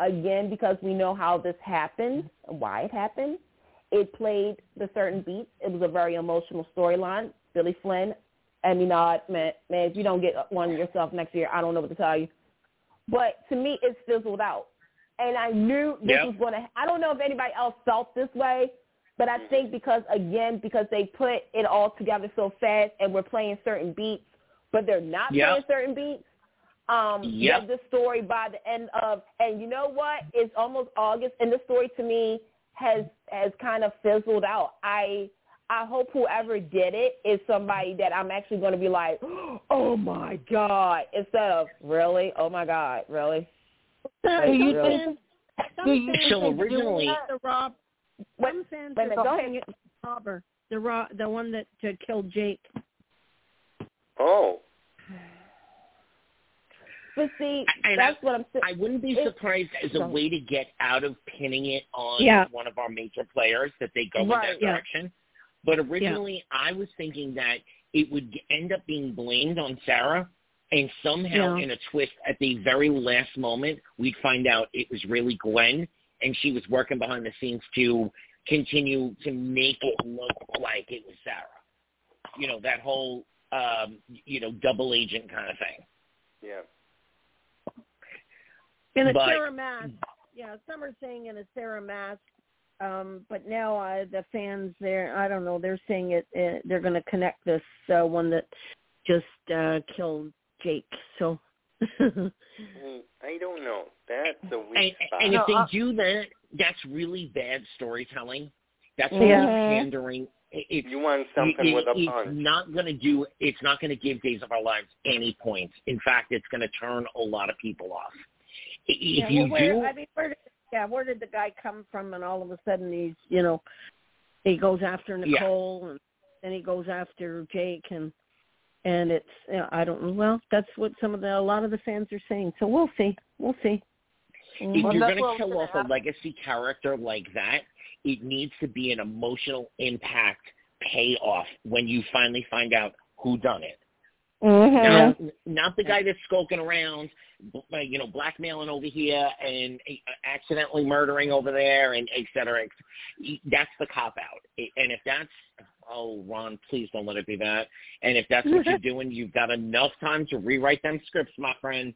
again, because we know how this happened and why it happened, it played the certain beats. It was a very emotional storyline. Billy Flynn, Emmy nod, uh, man, man, if you don't get one yourself next year, I don't know what to tell you. But to me, it fizzled out. And I knew this Yep. was going to, I don't know if anybody else felt this way, but I think because, again, because they put it all together so fast and we're playing certain beats, but they're not Yep. playing certain beats, um Yep. read the story by the end of and you know what it's almost august and the story to me has has kind of fizzled out i i hope whoever did it is somebody that i'm actually going to be like oh my god instead of really oh my god really Do you really? think? Do Some you- fans So originally- the rob. Wait- Some fans wait are minute, go ahead. the robber, the ro- the one that uh, killed Jake. Oh, but see And that's what i'm saying I wouldn't be surprised as a way to get out of pinning it on Yeah. one of our major players that they go Right, in that yeah. direction. But originally, I was thinking that it would end up being blamed on Sarah, and somehow Yeah. in a twist at the very last moment, we'd find out it was really Gwen, and she was working behind the scenes to continue to make it look like it was Sarah. You know, that whole, um, you know, double agent kind of thing. yeah. In a But- Sarah mask. Yeah, some are saying in a Sarah mask. Um, but now uh, the fans there, I don't know, they're saying it. Uh, they're going to connect this uh, one that just uh, killed Jake. So Mm, I don't know. That's a weak And, spot. and No, if they do that, that's really bad storytelling. That's Yeah. pandering. It's you want something it- with a it's punch. not going to do. It's not going to give Days of Our Lives any points. In fact, it's going to turn a lot of people off. I- If yeah, you well, where, do, I mean, where did, yeah, where did the guy come from? And all of a sudden he's, you know, he goes after Yeah. Nicole, and then he goes after Jake, and and it's, you know, I don't know. Well, that's what some of the a lot of the fans are saying. So we'll see, we'll see. if Well, you're going to kill gonna off a legacy character like that, it needs to be an emotional impact payoff when you finally find out who done it. Mm-hmm. Not, not the guy that's skulking around, b- you know, blackmailing over here and uh, accidentally murdering over there, and et cetera. et cetera. That's the cop out. And if that's, oh, Ron, please don't let it be that. And if that's what you're doing, you've got enough time to rewrite them scripts, my friend.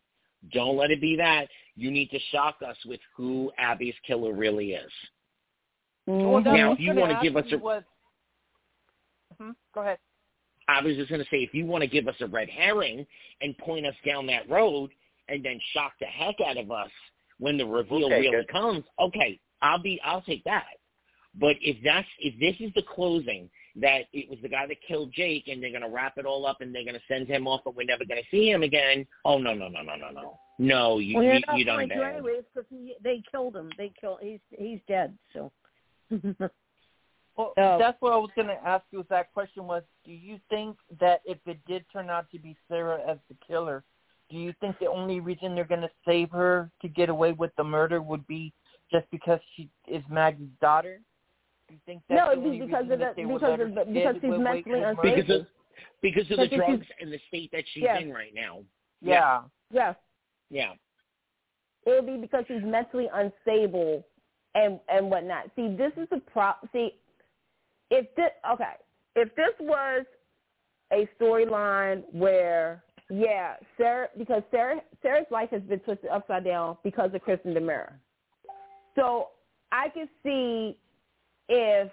Don't let it be that. You need to shock us with who Abby's killer really is. Well, Now, if you wanna give us a- was, Mhm, go ahead. I was just going to say, if you want to give us a red herring and point us down that road and then shock the heck out of us when the reveal take really it. comes, okay, I'll be, I'll take that. But if that's, if this is the closing, that it was the guy that killed Jake and they're going to wrap it all up and they're going to send him off, but we're never going to see him again. Oh no, no, no, no, no, no, no! You, Well, you, you're not you done going to bad. anyways because they killed him. They killed. He's he's dead. So. Well, Oh. that's what I was going to ask you. Was that question was, do you think that if it did turn out to be Sarah as the killer, do you think the only reason they're going to save her to get away with the murder would be just because she is Maggie's daughter? Do you think that's No, the it'd be only because of that the- they because of the- because she's mentally unstable. Because of, because of the drugs and the state that she's Yeah. in right now. Yeah. Yes, Yeah. it would be because she's mentally unstable and and whatnot. See, this is the pro. See, if this okay, if this was a storyline where yeah, Sarah because Sarah Sarah's life has been twisted upside down because of Kristen DiMera. So I could see if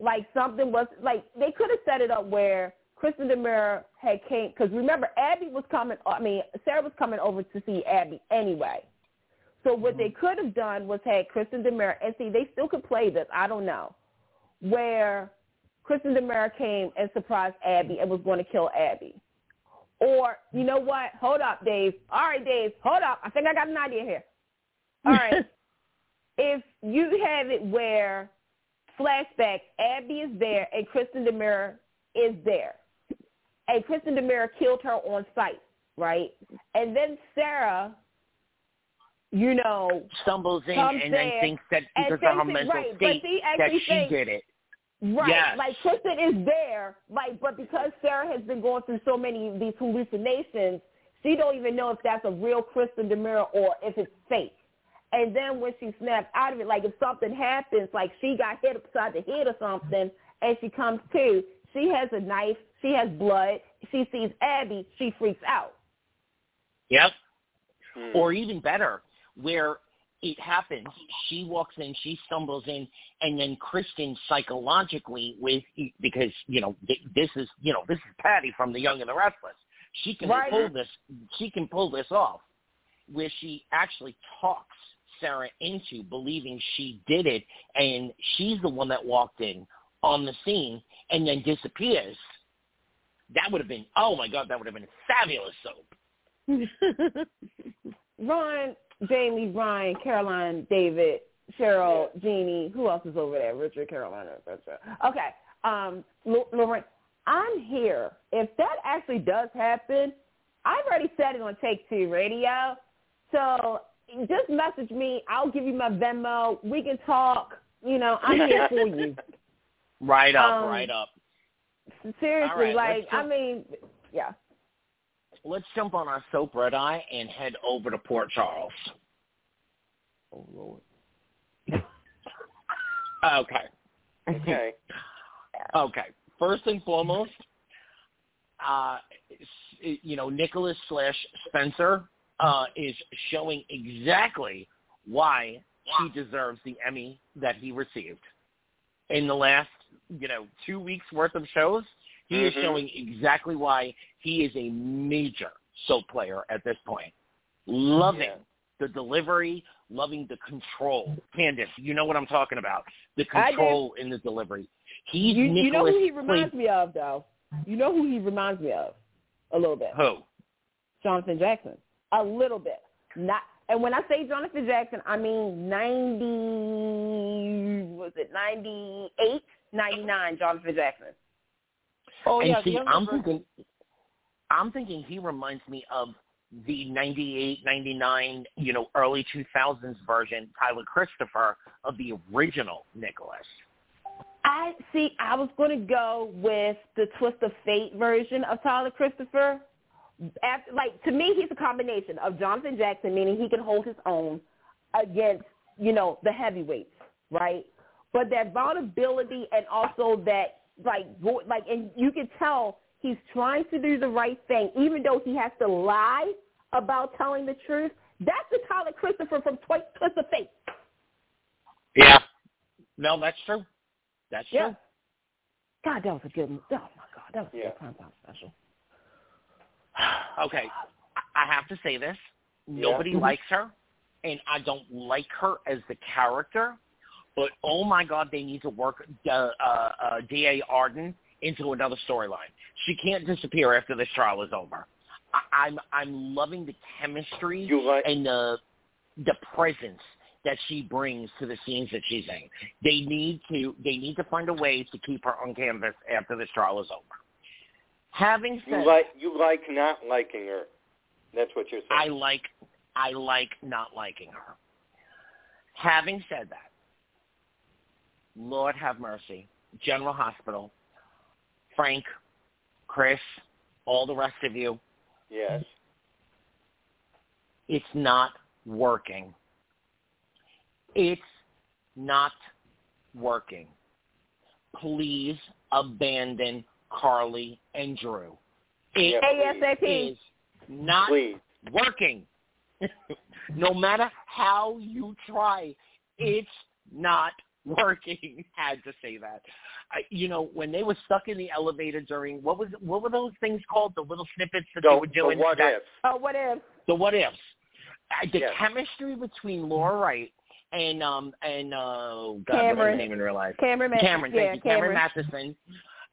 like something was like they could have set it up where Kristen DiMera had came because remember Abby was coming. I mean Sarah was coming over to see Abby anyway. So what mm-hmm. they could have done was had Kristen DiMera and see they still could play this. I don't know where Kristen DiMera came and surprised Abby and was going to kill Abby. Or you know what? Hold up, Dave. All right, Dave. Hold up. I think I got an idea here. All right. if you have it where flashback, Abby is there and Kristen DiMera is there, and Kristen DiMera killed her on site, right? And then Sarah, you know, Stumbles in and then thinks that because of her mental right, state she that she thinks- did it. Right. Yes. Like Kristen is there, like but because Sarah has been going through so many of these hallucinations, she don't even know if that's a real Kristen DiMera or if it's fake. And then when she snaps out of it, like if something happens, like she got hit upside the head or something, and she comes to, she has a knife, she has blood, she sees Abby, she freaks out. Yep. Hmm. Or even better, where it happens, she walks in, she stumbles in, and then Kristen psychologically with because you know this is you know this is Patty from The Young and the Restless. She can Right. pull this. She can pull this off, where she actually talks Sarah into believing she did it, and she's the one that walked in on the scene and then disappears. That would have been oh my god, that would have been a fabulous soap. Ron, Jamie, Ryan, Caroline, David, Cheryl, Jeannie. Who else is over there? Richard, Carolina, etc. Okay. Um, Lauren, I'm here. If that actually does happen, I've already said it on Take Two Radio. So just message me. I'll give you my Venmo. We can talk. You know, I'm here for you. Right up, Um, right up. Seriously, right, like I mean, yeah. Let's jump on our soap red eye and head over to Port Charles. Oh, Lord. Okay. Okay. Okay. First and foremost, uh, you know, Nicholas slash Spencer uh, is showing exactly why he deserves the Emmy that he received. In the last, you know, two weeks worth of shows, he is Mhm. showing exactly why he is a major soap player at this point. Loving Yeah. the delivery, loving the control. Candice, you know what I'm talking about. The control in the delivery. He's You, you know who he reminds me of, though. You know who he reminds me of, a little bit. Who? Jonathan Jackson. A little bit. Not and when I say Jonathan Jackson, I mean ninety was it ninety eight, ninety nine Jonathan Jackson. Oh and yeah, see, I'm thinking, I'm thinking he reminds me of the 98, 99, you know, early 2000s version, Tyler Christopher of the original Nicholas. I see I was gonna go with the Twist of Fate version of Tyler Christopher. After, like to me he's a combination of Jonathan Jackson, meaning he can hold his own against, you know, the heavyweights, right? But that vulnerability and also that like like and you can tell he's trying to do the right thing, even though he has to lie about telling the truth. That's the Tyler Christopher from Twice Twist of Fate. Yeah. No, that's true. That's Yeah. true. God, that was a good. Oh my God, that was a Yeah. good prime time special. Okay, I- I have to say this. Nobody Mhm. likes her, and I don't like her as the character. But oh my God, they need to work uh, uh, uh, D.A. Arden into another storyline. She can't disappear after this trial is over. I, I'm I'm loving the chemistry You like and the the presence that she brings to the scenes that she's in. They need to they need to find a way to keep her on canvas after this trial is over. Having said you like you like not liking her. That's what you're saying. I like I like not liking her. Having said that, Lord have mercy, General Hospital, Frank, Chris, all the rest of you, yes. it's not working. It's not working. Please abandon Carly and Drew. It Yeah, ASAP. is not Please. working. no matter how you try, it's not working. Had to say that. I, you know, when they were stuck in the elevator during what was what were those things called? The little snippets that they The, were the doing. what that, if? Oh, what if? The what ifs. Uh, the Yes. chemistry between Laura Wright and um and uh God, what Cameron. I didn't even realize. Cameron. Ma- Cameron, yeah, thank you, Cameron, Mathison.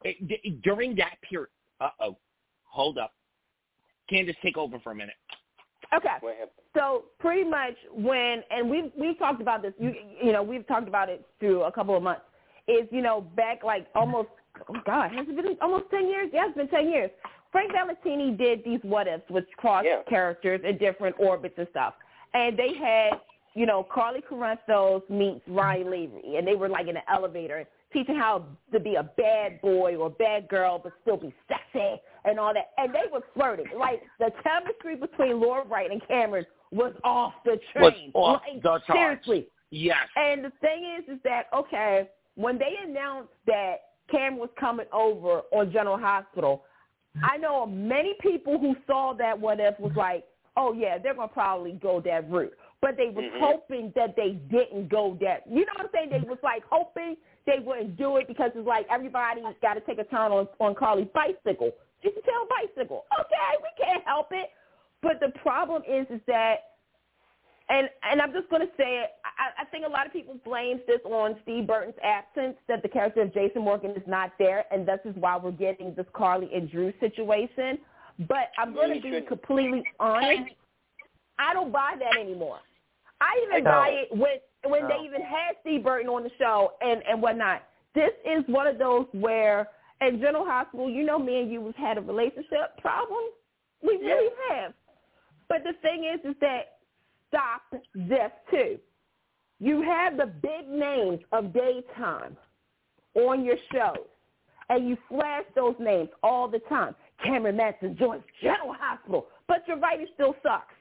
It, d- during that period, uh oh, hold up, Candice, take over for a minute. Okay. So pretty much when, and we've we've talked about this. You you know we've talked about it through a couple of months. Is you know back like almost oh God has it been almost ten years? Yeah, it's been ten years. Frank Valentini did these what ifs with cross Yeah. characters in different orbits and stuff, and they had you know Carly Corinthos meets Ryan Lavery, and they were like in an elevator teaching how to be a bad boy or bad girl but still be sexy and all that. And they were flirting. Like the chemistry between Laura Wright and Cameron was off the Was train. off like, the seriously. Yes. And the thing is, is that okay? When they announced that Cameron was coming over on General Hospital, I know many people who saw that what if was like, oh yeah, they're gonna probably go that route. But they was Mhm. hoping that they didn't go that. You know what I'm saying? They was like hoping they wouldn't do it because it's like everybody got to take a turn on on Carly's bicycle. She can tell bicycle. Okay, we can't help it. But the problem is, is that, and and I'm just going to say it. I, I think a lot of people blame this on Steve Burton's absence, that the character of Jason Morgan is not there, and this is why we're getting this Carly and Drew situation. But I'm going to be completely honest. I don't buy that anymore. I even I buy it when when No. they even had Steve Burton on the show and and whatnot. This is one of those where at General Hospital, you know, me and you have had a relationship problem. We Yeah. really have. But the thing is, is that stop this too. You have the big names of daytime on your shows, and you flash those names all the time. Cameron Mathison joins General Hospital, but your writing still sucks.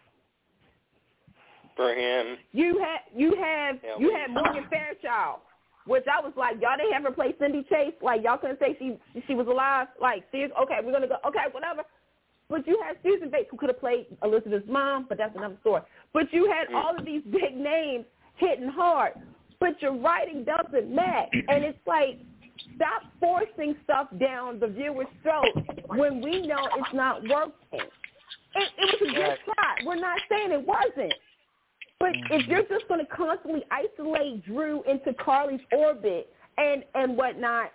For him. You have you have Yeah, you had Morgan Fairchild, which I was like, y'all didn't have her play Cindy Chase. Like y'all couldn't say she she was alive. Like serious? Okay, we're gonna go. Okay, whatever. But you had Susan Bates who could have played Elizabeth's mom, but that's another story. But you had mm. all of these big names hitting hard, but your writing doesn't match, and it's like stop forcing stuff down the viewer's throat when we know it's not working. It, it was a good try. We're not saying it wasn't. But if you're just going to constantly isolate Drew into Carly's orbit and and whatnot,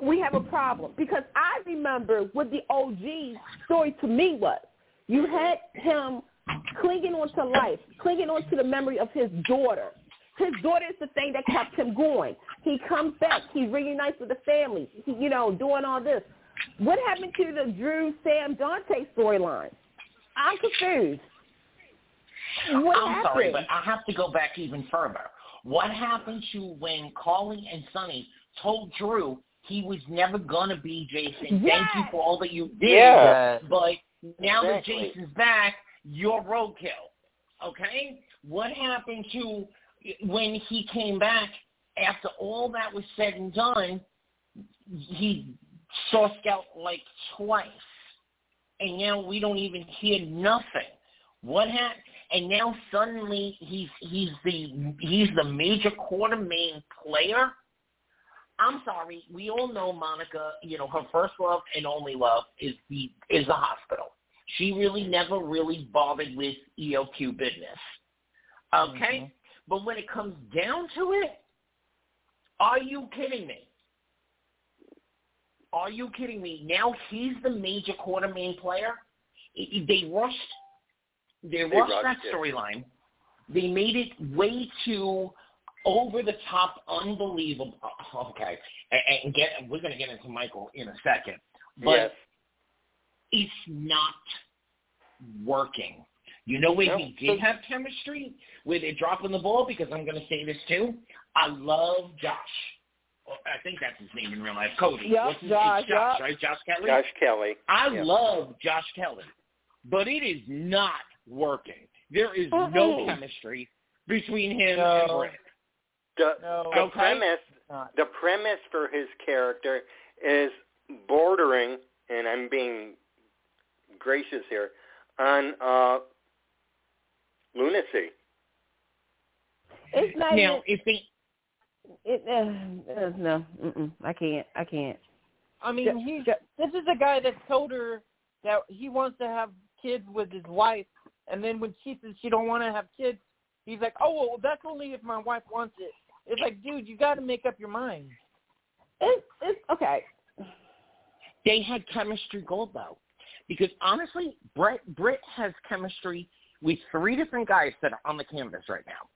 we have a problem. Because I remember what the OG story to me was. You had him clinging on to life, clinging on to the memory of his daughter. His daughter is the thing that kept him going. He comes back. He reunites with the family. He, you know, doing all this. What happened to the Drew Sam Dante storyline? I'm confused. What I'm happened? sorry, but I have to go back even further. What happened to when Carly and Sonny told Drew he was never gonna be Jason? Thank you for all that you did. Yeah. But now that Jason's back, you're roadkill. Okay? What happened to when he came back after all that was said and done? He saw Scout like twice, and now we don't even hear nothing. What happened? And now suddenly he's he's the he's the major Quartermaine player. I'm sorry, we all know Monica. You know her first love and only love is the is the hospital. She really never really bothered with ELQ business. Okay, mm-hmm. but when it comes down to it, are you kidding me? Are you kidding me? Now he's the major Quartermaine player. They rushed. They, rushed that storyline. They made it way too over the top, unbelievable. Oh, Okay, and, get we're gonna get into Michael in a second, but yes. it's not working. You know where No. he did have chemistry, where they're dropping the ball. Because I'm going to say this too. I love Josh. Oh, I think that's his name in real life. Cody. Yup, What's his, Josh, Josh, yup. right? Josh Kelly. Josh Kelly. I Yeah. love Josh Kelly, but it is not working. There is no chemistry between him No. and Britt. The, No. the Okay. premise the premise for his character is bordering, and I'm being gracious here, on uh, lunacy. It's not Now, even. if they It, uh, uh, no, mm-mm, I can't. I can't. I mean, Ja- he's this is a guy that told her that he wants to have kids with his wife, and then when she says she don't want to have kids, he's like, "Oh, well, that's only if my wife wants it." It's like, dude, you got to make up your mind. It's it's okay. they had chemistry gold though, because honestly, Brett Britt has chemistry with three different guys that are on the canvas right now.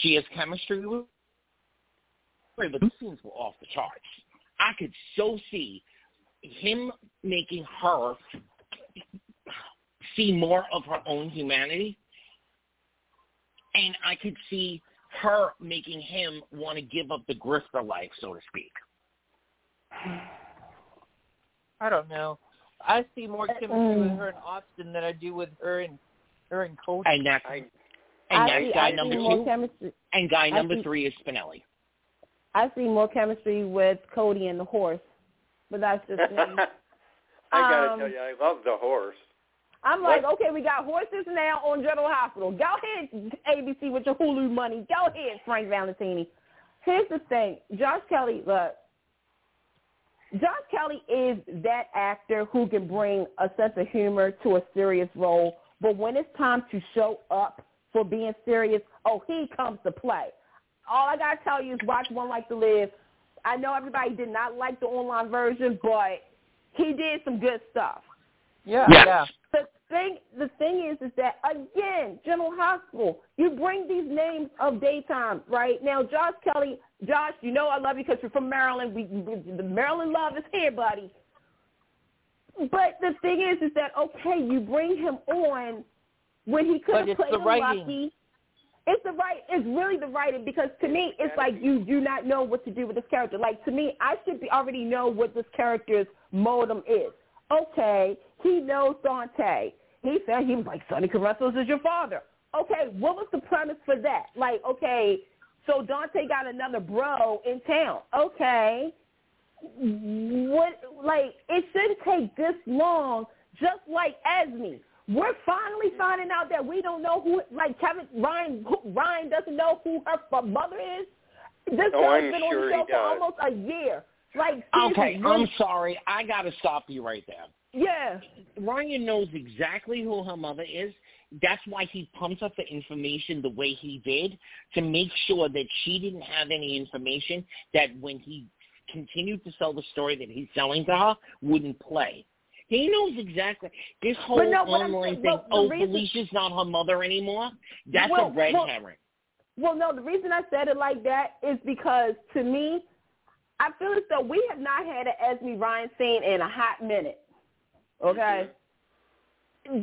She has chemistry with, but these scenes were off the charts. I could so see him making her see more of her own humanity, and I could see her making him want to give up the grifter life, so to speak. I don't know. I see more chemistry with Mm. her and Austin than I do with her and her and Cody. And that's I and I that's see, guy I number two. chemistry. And guy number see- three is Spinelli. I see more chemistry with Cody and the horse, but that's just me. I gotta Um, tell you, I love the horse. I'm like, okay, we got horses now on General Hospital. Go ahead, ABC, with your Hulu money. Go ahead, Frank Valentini. Here's the thing, Josh Kelly. Look, Josh Kelly is that actor who can bring a sense of humor to a serious role, but when it's time to show up for being serious, oh, he comes to play. All I gotta tell you is watch One Life to Live. I know everybody did not like the online version, but he did some good stuff. Yeah, Yes. yeah. The thing, the thing is, is that again, General Hospital, you bring these names of daytime right now. Josh Kelly, Josh, you know I love you because you're from Maryland. We, we the Maryland love is here, buddy. But the thing is, is that okay? You bring him on when he could But have it's played the writing. lucky. It's the right. It's really the writing because to me, it's like you do not know what to do with this character. Like to me, I should be already know what this character's modem is. Okay, he knows Dante. He said he was like Sonny Corinthos is your father. Okay, what was the premise for that? Like, okay, so Dante got another bro in town. Okay, what? Like, it shouldn't take this long. Just like Esme, we're finally finding out that we don't know who. Like Kevin Ryan, who, Ryan doesn't know who her mother is. This Oh, guy's I'm been sure on the he show for almost a year. Like, Okay, seriously, I'm sorry. I got to stop you right there. Yeah. Ryan knows exactly who her mother is. That's why he pumped up the information the way he did to make sure that she didn't have any information that when he continued to sell the story that he's selling to her wouldn't play. He knows exactly this whole But no, online saying- thing. well, oh, reason- Felicia's not her mother anymore. That's Well, a red well- herring. Well, no, the reason I said it like that is because to me, I feel as though we have not had an Esme Ryan scene in a hot minute. Okay,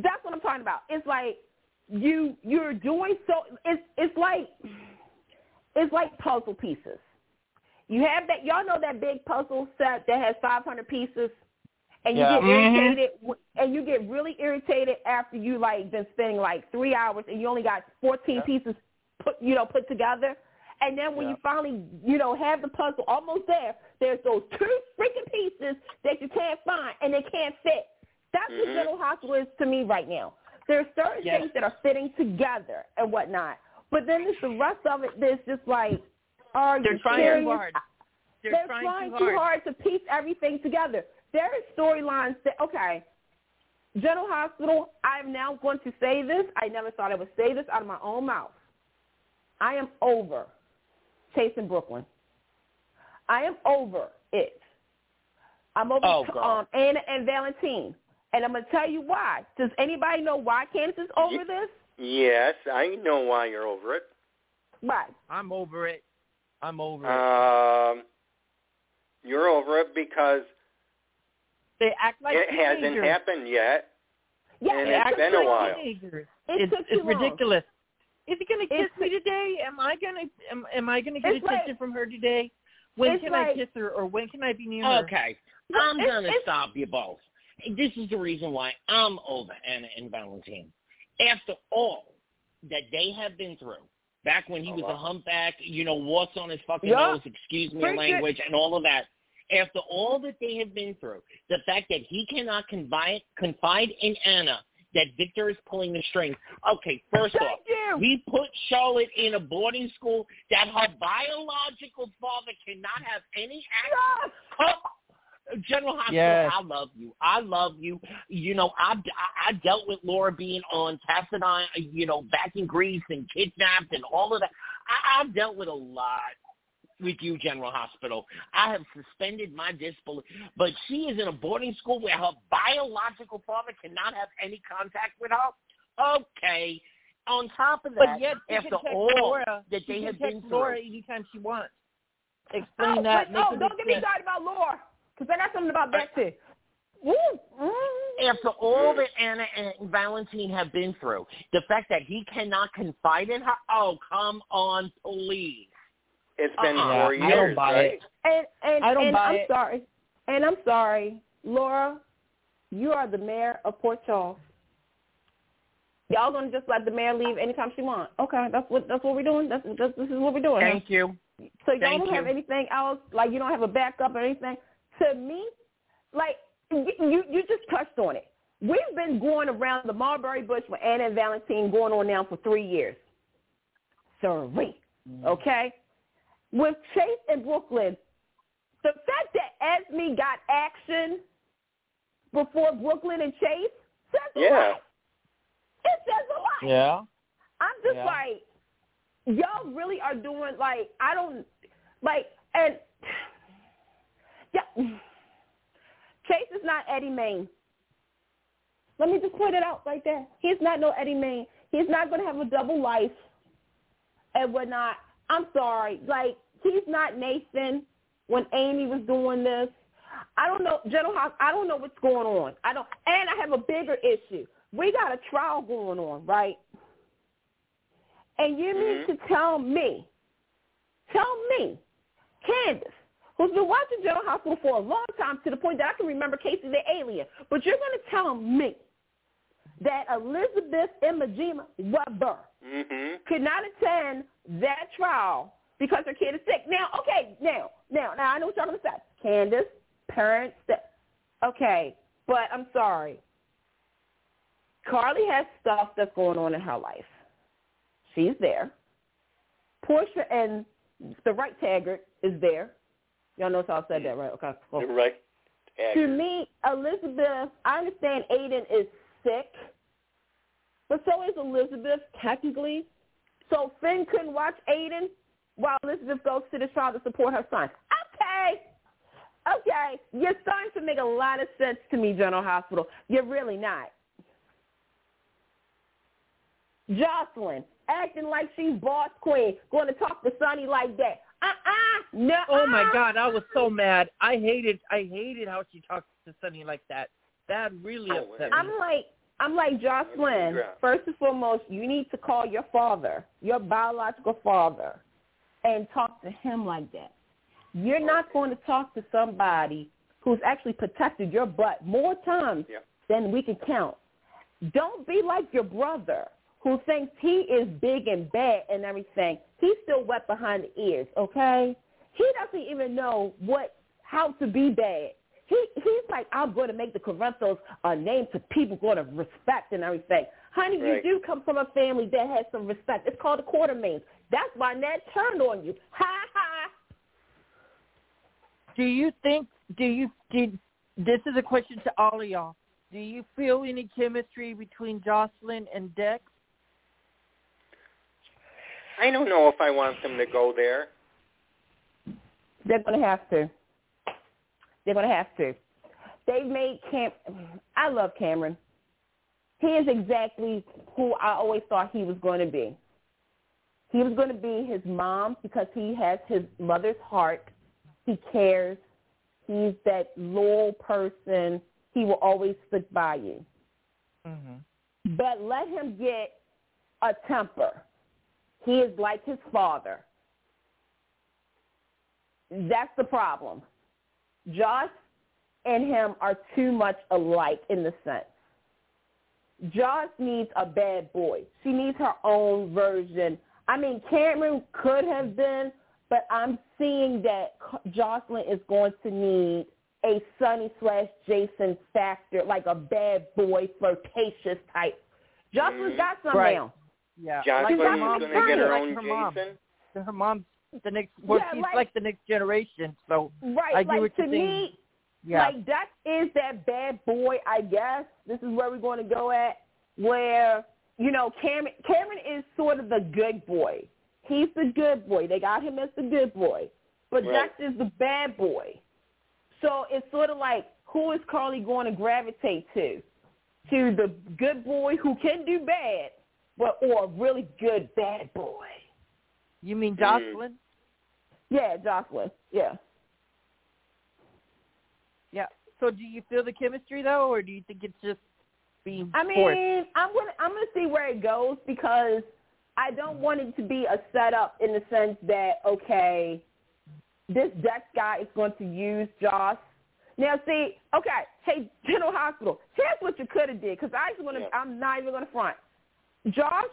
that's what I'm talking about. It's like you you're doing so. It's it's like it's like puzzle pieces. You have that. Y'all know that big puzzle set that has 500 pieces, and you Yeah. get Mhm. irritated, w- and you get really irritated after you like been spending like three hours, and you only got 14 Yeah. pieces put you know put together. And then when Yeah. you finally, you know, have the puzzle almost there, there's those two freaking pieces that you can't find and they can't fit. That's what Mhm. General Hospital is to me right now. There are certain Yes. things that are fitting together and whatnot, but then there's the rest of it. There's just like, are They're trying serious? too hard. They're, They're trying, too hard to piece everything together. There are storylines that okay. General Hospital, I'm now going to say this. I never thought I would say this out of my own mouth. I am over Chasing Brooklyn. I am over it. I'm over Oh, um, Anna and Valentine. And I'm going to tell you why. Does anybody know why Candice is over Ye- this? Yes, I know why you're over it. Why? I'm over it. I'm over it. Um, you're over it because They act like it hasn't happened yet. Yeah, And They it it's act took been too a while. teenagers. It it's it's ridiculous. Is he gonna kiss It's- me today? Am I gonna am, am I gonna get It's attention like- from her today? When it's can I kiss her or when can I be near her? Okay, I'm it's- gonna stop you both. This is the reason why I'm over Anna and Valentine. After all that they have been through, back when he Oh, was wow. a humpback, you know, warts on his fucking Yeah. nose, excuse me language, and all of that. After all that they have been through, the fact that he cannot confide confide in Anna that Victor is pulling the strings. Okay, first off, you. we put Charlotte in a boarding school that her biological father cannot have any access. Yes. Come, General Hospital, Yes. I love you. I love you. You know, I, I, I dealt with Laura being on Cassadine, you know, back in Greece and kidnapped and all of that. I, I've dealt with a lot with you, General Hospital. I have suspended my disbelief. But she is in a boarding school where her biological father cannot have any contact with her. Okay. On top of that, But yet after all Laura. that they can have text been Laura through. anytime she wants. Explain Oh, that. wait, make oh, don't get me started about Laura, because I got something about that too. Mm. after all that Anna and Valentine have been through, the fact that he cannot confide in her, oh, come on, please. It's been Uh-uh. four I don't buy right? it. And and, I don't and buy I'm it. sorry. And I'm sorry, Laura. You are the mayor of Port Charles. Y'all gonna just let the mayor leave anytime she wants? Okay, that's what that's what we're doing. That's, that's this is what we're doing. Thank you. So y'all Thank don't have anything else, like you don't have a backup or anything. To me, like you you you just touched on it. We've been going around the Marbury Bush with Anna and Valentine going on now for three years. Sorry, mm-hmm. okay. With Chase and Brooklyn, the fact that Esme got action before Brooklyn and Chase says a Yeah. lot. It says a lot. Yeah. I'm just Yeah. like, y'all really are doing like I don't like and yeah. Chase is not Eddie Maine. Let me just point it out like that. He's not no Eddie Maine. He's not going to have a double life and whatnot. I'm sorry. Like he's not Nathan when Amy was doing this. I don't know, General House. I don't know what's going on. I don't, and I have a bigger issue. We got a trial going on, right? And you need mm-hmm. to tell me, tell me, Candice, who's been watching General Hospital for a long time to the point that I can remember Casey the alien, but you're going to tell me that Elizabeth Imogene Webber Mhm. could not attend that trial because her kid is sick. Now, okay, now, now, now I know what y'all gonna say. Candice, parents, okay, but I'm sorry. Carly has stuff that's going on in her life. She's there. Portia and the right Taggart is there. Y'all know how I said that, mm-hmm. right? Okay. cool. You're right. To me, Elizabeth, I understand Aiden is sick, but so is Elizabeth technically. So Finn couldn't watch Aiden while Elizabeth goes to the trial to support her son. Okay. Okay. You're starting to make a lot of sense to me, General Hospital. You're really not. Josslyn, acting like she's boss queen, going to talk to Sonny like that. Uh-uh. No. Oh my uh-uh. God, I was so mad. I hated I hated how she talked to Sonny like that. That really Oh, upset I'm me. like, I'm like Josslyn. Yeah. First and foremost, you need to call your father, your biological father, and talk to him like that. You're not going to talk to somebody who's actually protected your butt more times Yeah. than we can count. Don't be like your brother who thinks he is big and bad and everything. He's still wet behind the ears, okay? He doesn't even know what how to be bad. He he's like, I'm going to make the Corinthos a name to people going to respect and everything. Honey, Right. you do come from a family that has some respect. It's called the Quartermaines. That's why Ned turned on you. Ha ha. Do you think? Do you? Did this is a question to all of y'all? Do you feel any chemistry between Josslyn and Dex? I don't know if I want them to go there. They're going to have to. They're going to have to. They've made Cam. I love Cameron. He is exactly who I always thought he was going to be. He was going to be his mom because he has his mother's heart. He cares. He's that loyal person. He will always stick by you. Mm-hmm. But let him get a temper. He is like his father. That's the problem. Josh and him are too much alike in the sense. Josh needs a bad boy. She needs her own version. I mean, Cameron could have been, but I'm seeing that Josslyn is going to need a Sonny slash Jason factor, like a bad boy, flirtatious type. Josslyn's mm-hmm. got some Right. now. Yeah. Josslyn like her is mom, going to get her like own her mom. Her mom's the next. Well, Yeah, she's like- like, the next generation. So Right. I get like what to me, yeah. like that is that bad boy, I guess. This is where we're going to go at, where you know Cameron. Cameron is sort of the good boy. He's the good boy. They got him as the good boy, but Right. Dex is the bad boy. So it's sort of like who is Carly going to gravitate to? To the good boy who can do bad, but or a really good bad boy. you mean Mm. Josslyn? Yeah, Josslyn. Yeah. Yeah. So do you feel the chemistry though, or do you think it's just being I mean, forced? I'm gonna I'm gonna see where it goes because I don't want it to be a setup in the sense that okay, this Dex guy is going to use Josh. Now, see, okay, hey, General Hospital, here's what you could have did because I just want to. Yeah. I'm not even going to front. Josh,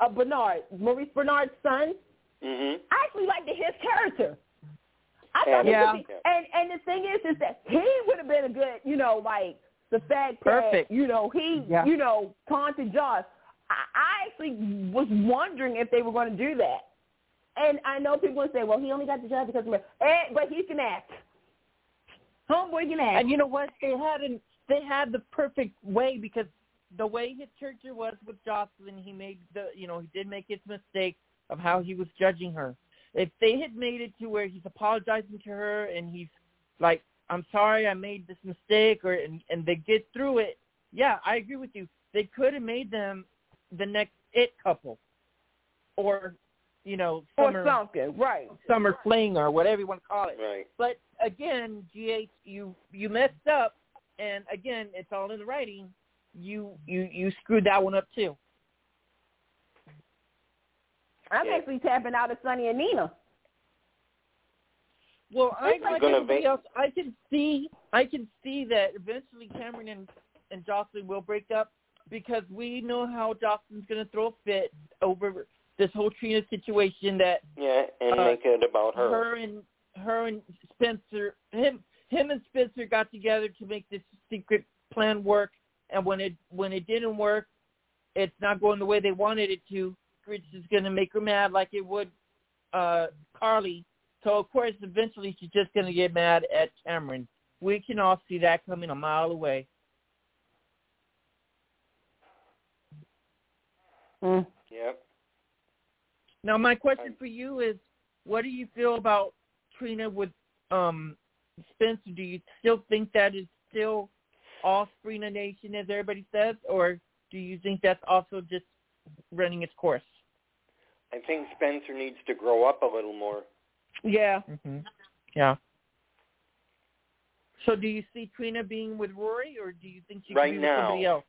uh, Benard, Maurice Benard's son. Mhm. I actually liked his character. I thought Yeah. it would be, and and the thing is, is that he would have been a good, you know, like the fact Perfect. that you know he, Yeah. you know, taunted Josh. I, I actually was wondering if they were going to do that. And I know people would say, well, he only got the job because of me. And, but he can act. Homeboy can act. And you know what? They had an they had the perfect way because the way his character was with Josslyn, he made the you know he did make his mistake of how he was judging her. If they had made it to where he's apologizing to her and he's like, "I'm sorry, I made this mistake," or and, and they get through it, yeah, I agree with you. They could have made them the next it couple, or you know, summer, or something, right? Summer fling or whatever you want to call it. Right. But again, GH, you you messed up, and again, it's all in the writing. You you you screwed that one up too. I'm Yeah. actually tapping out of Sonny and Nina. Well, I It's like like everybody else. I can see I can see that eventually Cameron and and Josslyn will break up because we know how Josslyn's going to throw a fit over this whole Trina situation that Yeah, and Uh, make it about her. her and her and Spencer him him and Spencer got together to make this secret plan work and when it when it didn't work it's not going the way they wanted it to which is going to make her mad like it would uh Carly so of course eventually she's just going to get mad at Cameron we can all see that coming a mile away Mm. Yep. Now, my question for you is, what do you feel about Trina with um Spencer? Do you still think that is still all Sprina Nation, as everybody says, or do you think that's also just running its course? I think Spencer needs to grow up a little more. Yeah. Mm-hmm. Yeah. So, do you see Trina being with Rory, or do you think she Right could be now. with somebody else?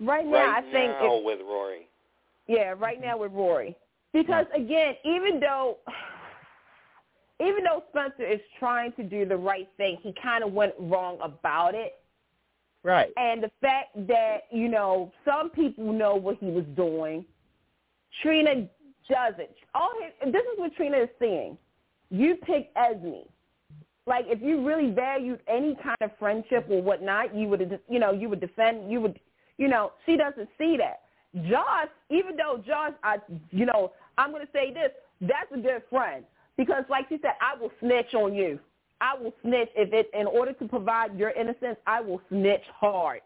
Right now, right I think now if, with Rory. yeah, right now with Rory. Because again, even though even though Spencer is trying to do the right thing, he kind of went wrong about it. Right. And the fact that, you know, some people know what he was doing. Trina doesn't. All his, this is what Trina is seeing. You picked Esme. Like if you really valued any kind of friendship or whatnot, you would, you know, you would defend. You would, you know, she doesn't see that. Josh, even though Josh, I, you know, I'm to say this. That's a good friend because, like she said, I will snitch on you. I will snitch if it in order to provide your innocence. I will snitch hard.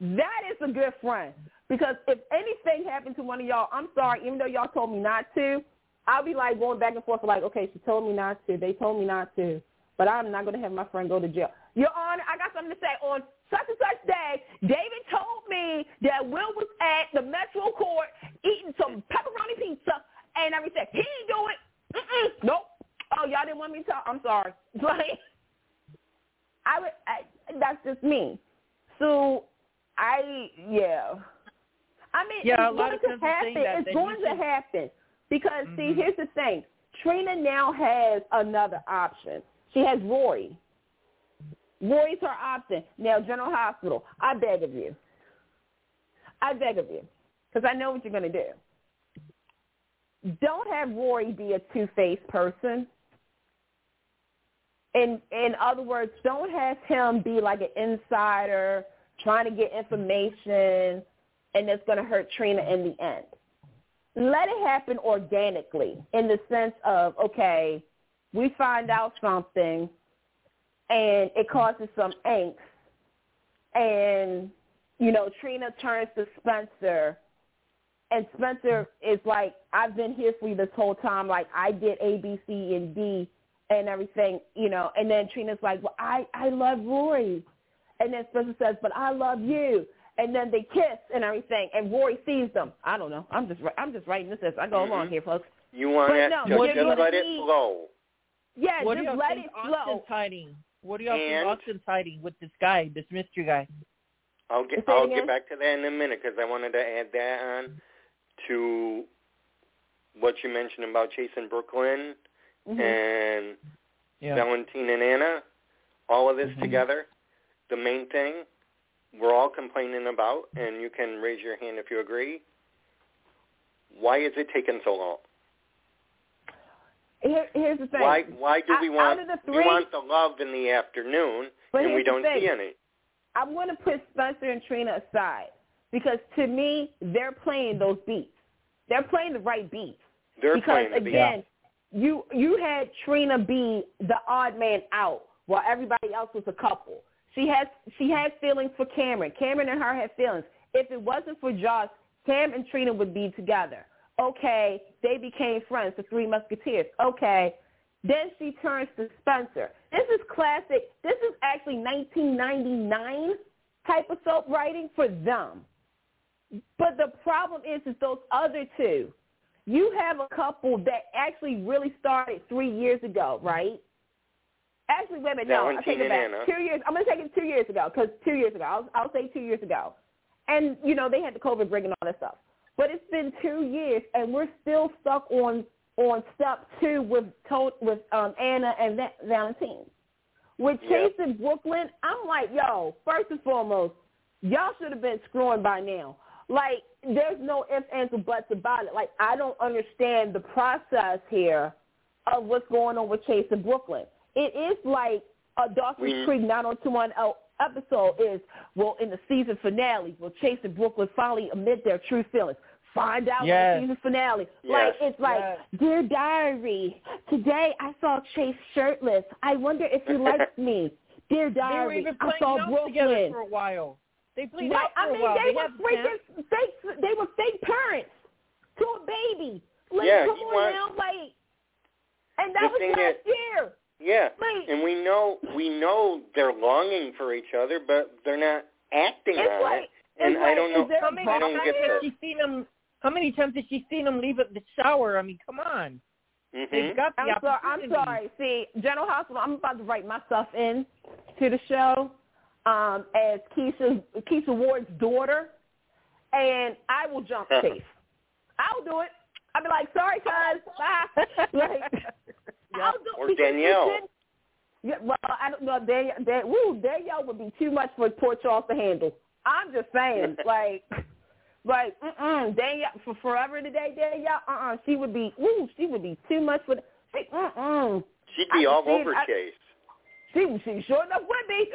That is a good friend because if anything happened to one of y'all, I'm sorry. Even though y'all told me not to, I'll be like going back and forth like, okay, she told me not to. They told me not to, but I'm not to have my friend go to jail. Your Honor, I got something to say. On such and such day, David told me that Will was at the Metro Court eating some pepperoni pizza and everything. He didn't do it. Mm-mm. Nope. Oh, y'all didn't want me to talk? I'm sorry. Like, I would. I, that's just me. So, I yeah. I mean, Yeah, a it's lot going of to happen. that, it's going to happen because see, Mhm. here's the thing. Trina now has another option. She has Rory. Rory's her option. Now, General Hospital, I beg of you. I beg of you, because I know what you're going to do. Don't have Rory be a two-faced person. In in other words, don't have him be like an insider trying to get information, and it's going to hurt Trina in the end. Let it happen organically in the sense of okay, we find out something, and it causes some angst, and you know Trina turns to Spencer, and Spencer is like, I've been here for you this whole time. Like I did A, B, C, and D, and everything, you know. And then Trina's like, well, I I love Rory, and then Spencer says, but I love you. And then they kiss and everything, and Rory sees them. I don't know. I'm just I'm just writing this as I go along Mhm. here, folks. You want But it no, to you're just let it flow. Yeah, what just let it flow. Austin's hiding? What do y'all And- think Austin's hiding with this guy, this mystery guy? I'll get I'll again? get back to that in a minute because I wanted to add that on to what you mentioned about chasing Brook Lynn Mhm. and Yeah. Valentine and Anna. All of this Mhm. together. The main thing we're all complaining about, and you can raise your hand if you agree. Why is it taking so long? Here, here's the thing. Why why do we want the we want the love in the afternoon and we don't see any? I'm going to put Spencer and Trina aside because to me, they're playing those beats. They're playing the right beats. They're because playing the again, you you had Trina be the odd man out while everybody else was a couple. She has she had feelings for Cameron. Cameron and her had feelings. If it wasn't for Joss, Cam and Trina would be together. Okay, they became friends, the Three Musketeers. Okay, then she turns to Spencer. This is classic. This is actually 1999 type of soap writing for them. But the problem is, is those other two. You have a couple that actually really started three years ago, right? Actually, wait a minute. No, I'll take it back. Two years. I'm going to take it two years ago because two years ago. I'll, I'll say two years ago. And, you know, they had the COVID break and all that stuff. But it's been two years, and we're still stuck on on step two with with um, Anna and Valentine. With Chase yep. in Brook Lynn, I'm like, yo, first and foremost, y'all should have been screwing by now. Like, there's no ifs, ands, or buts about it. Like, I don't understand the process here of what's going on with Chase in Brook Lynn. It is like a Dawson's mm-hmm. Creek 90210 episode is, well, in the season finale, will Chase and Brook Lynn finally admit their true feelings? Find out yes. in the season finale. Yes. Like it's like, yes. dear diary, today I saw Chase shirtless. I wonder if he likes me. Dear diary, I saw Brook Lynn for a while. They played right? out for I mean, a while. they, they were freaking fake. They were fake parents to a baby. Like, yeah, come on now, like, and that was last year. Yeah, and we know we know they're longing for each other, but they're not acting on like, it. And I don't know. How many I don't get has she seen them? How many times has she seen them leave at the shower? I mean, come on. Mm-hmm. They've got the I'm sorry. I'm sorry. See, General Hospital. I'm about to write myself in to the show um, as Keisha Keisha Ward's daughter, and I will jump Chase. I'll do it. I'll be like, sorry, cuz. Bye. like, Yep. Or Danielle. Yeah, well, I don't know. Danielle, Dan, woo, Danielle would be too much for poor Charles to handle. I'm just saying, like, like, mm-mm, Danielle for forever today, Danielle. Uh-uh, she would be, woo, she would be too much for. She, mm-mm. She'd be I all over I, Chase. She, she sure enough would be.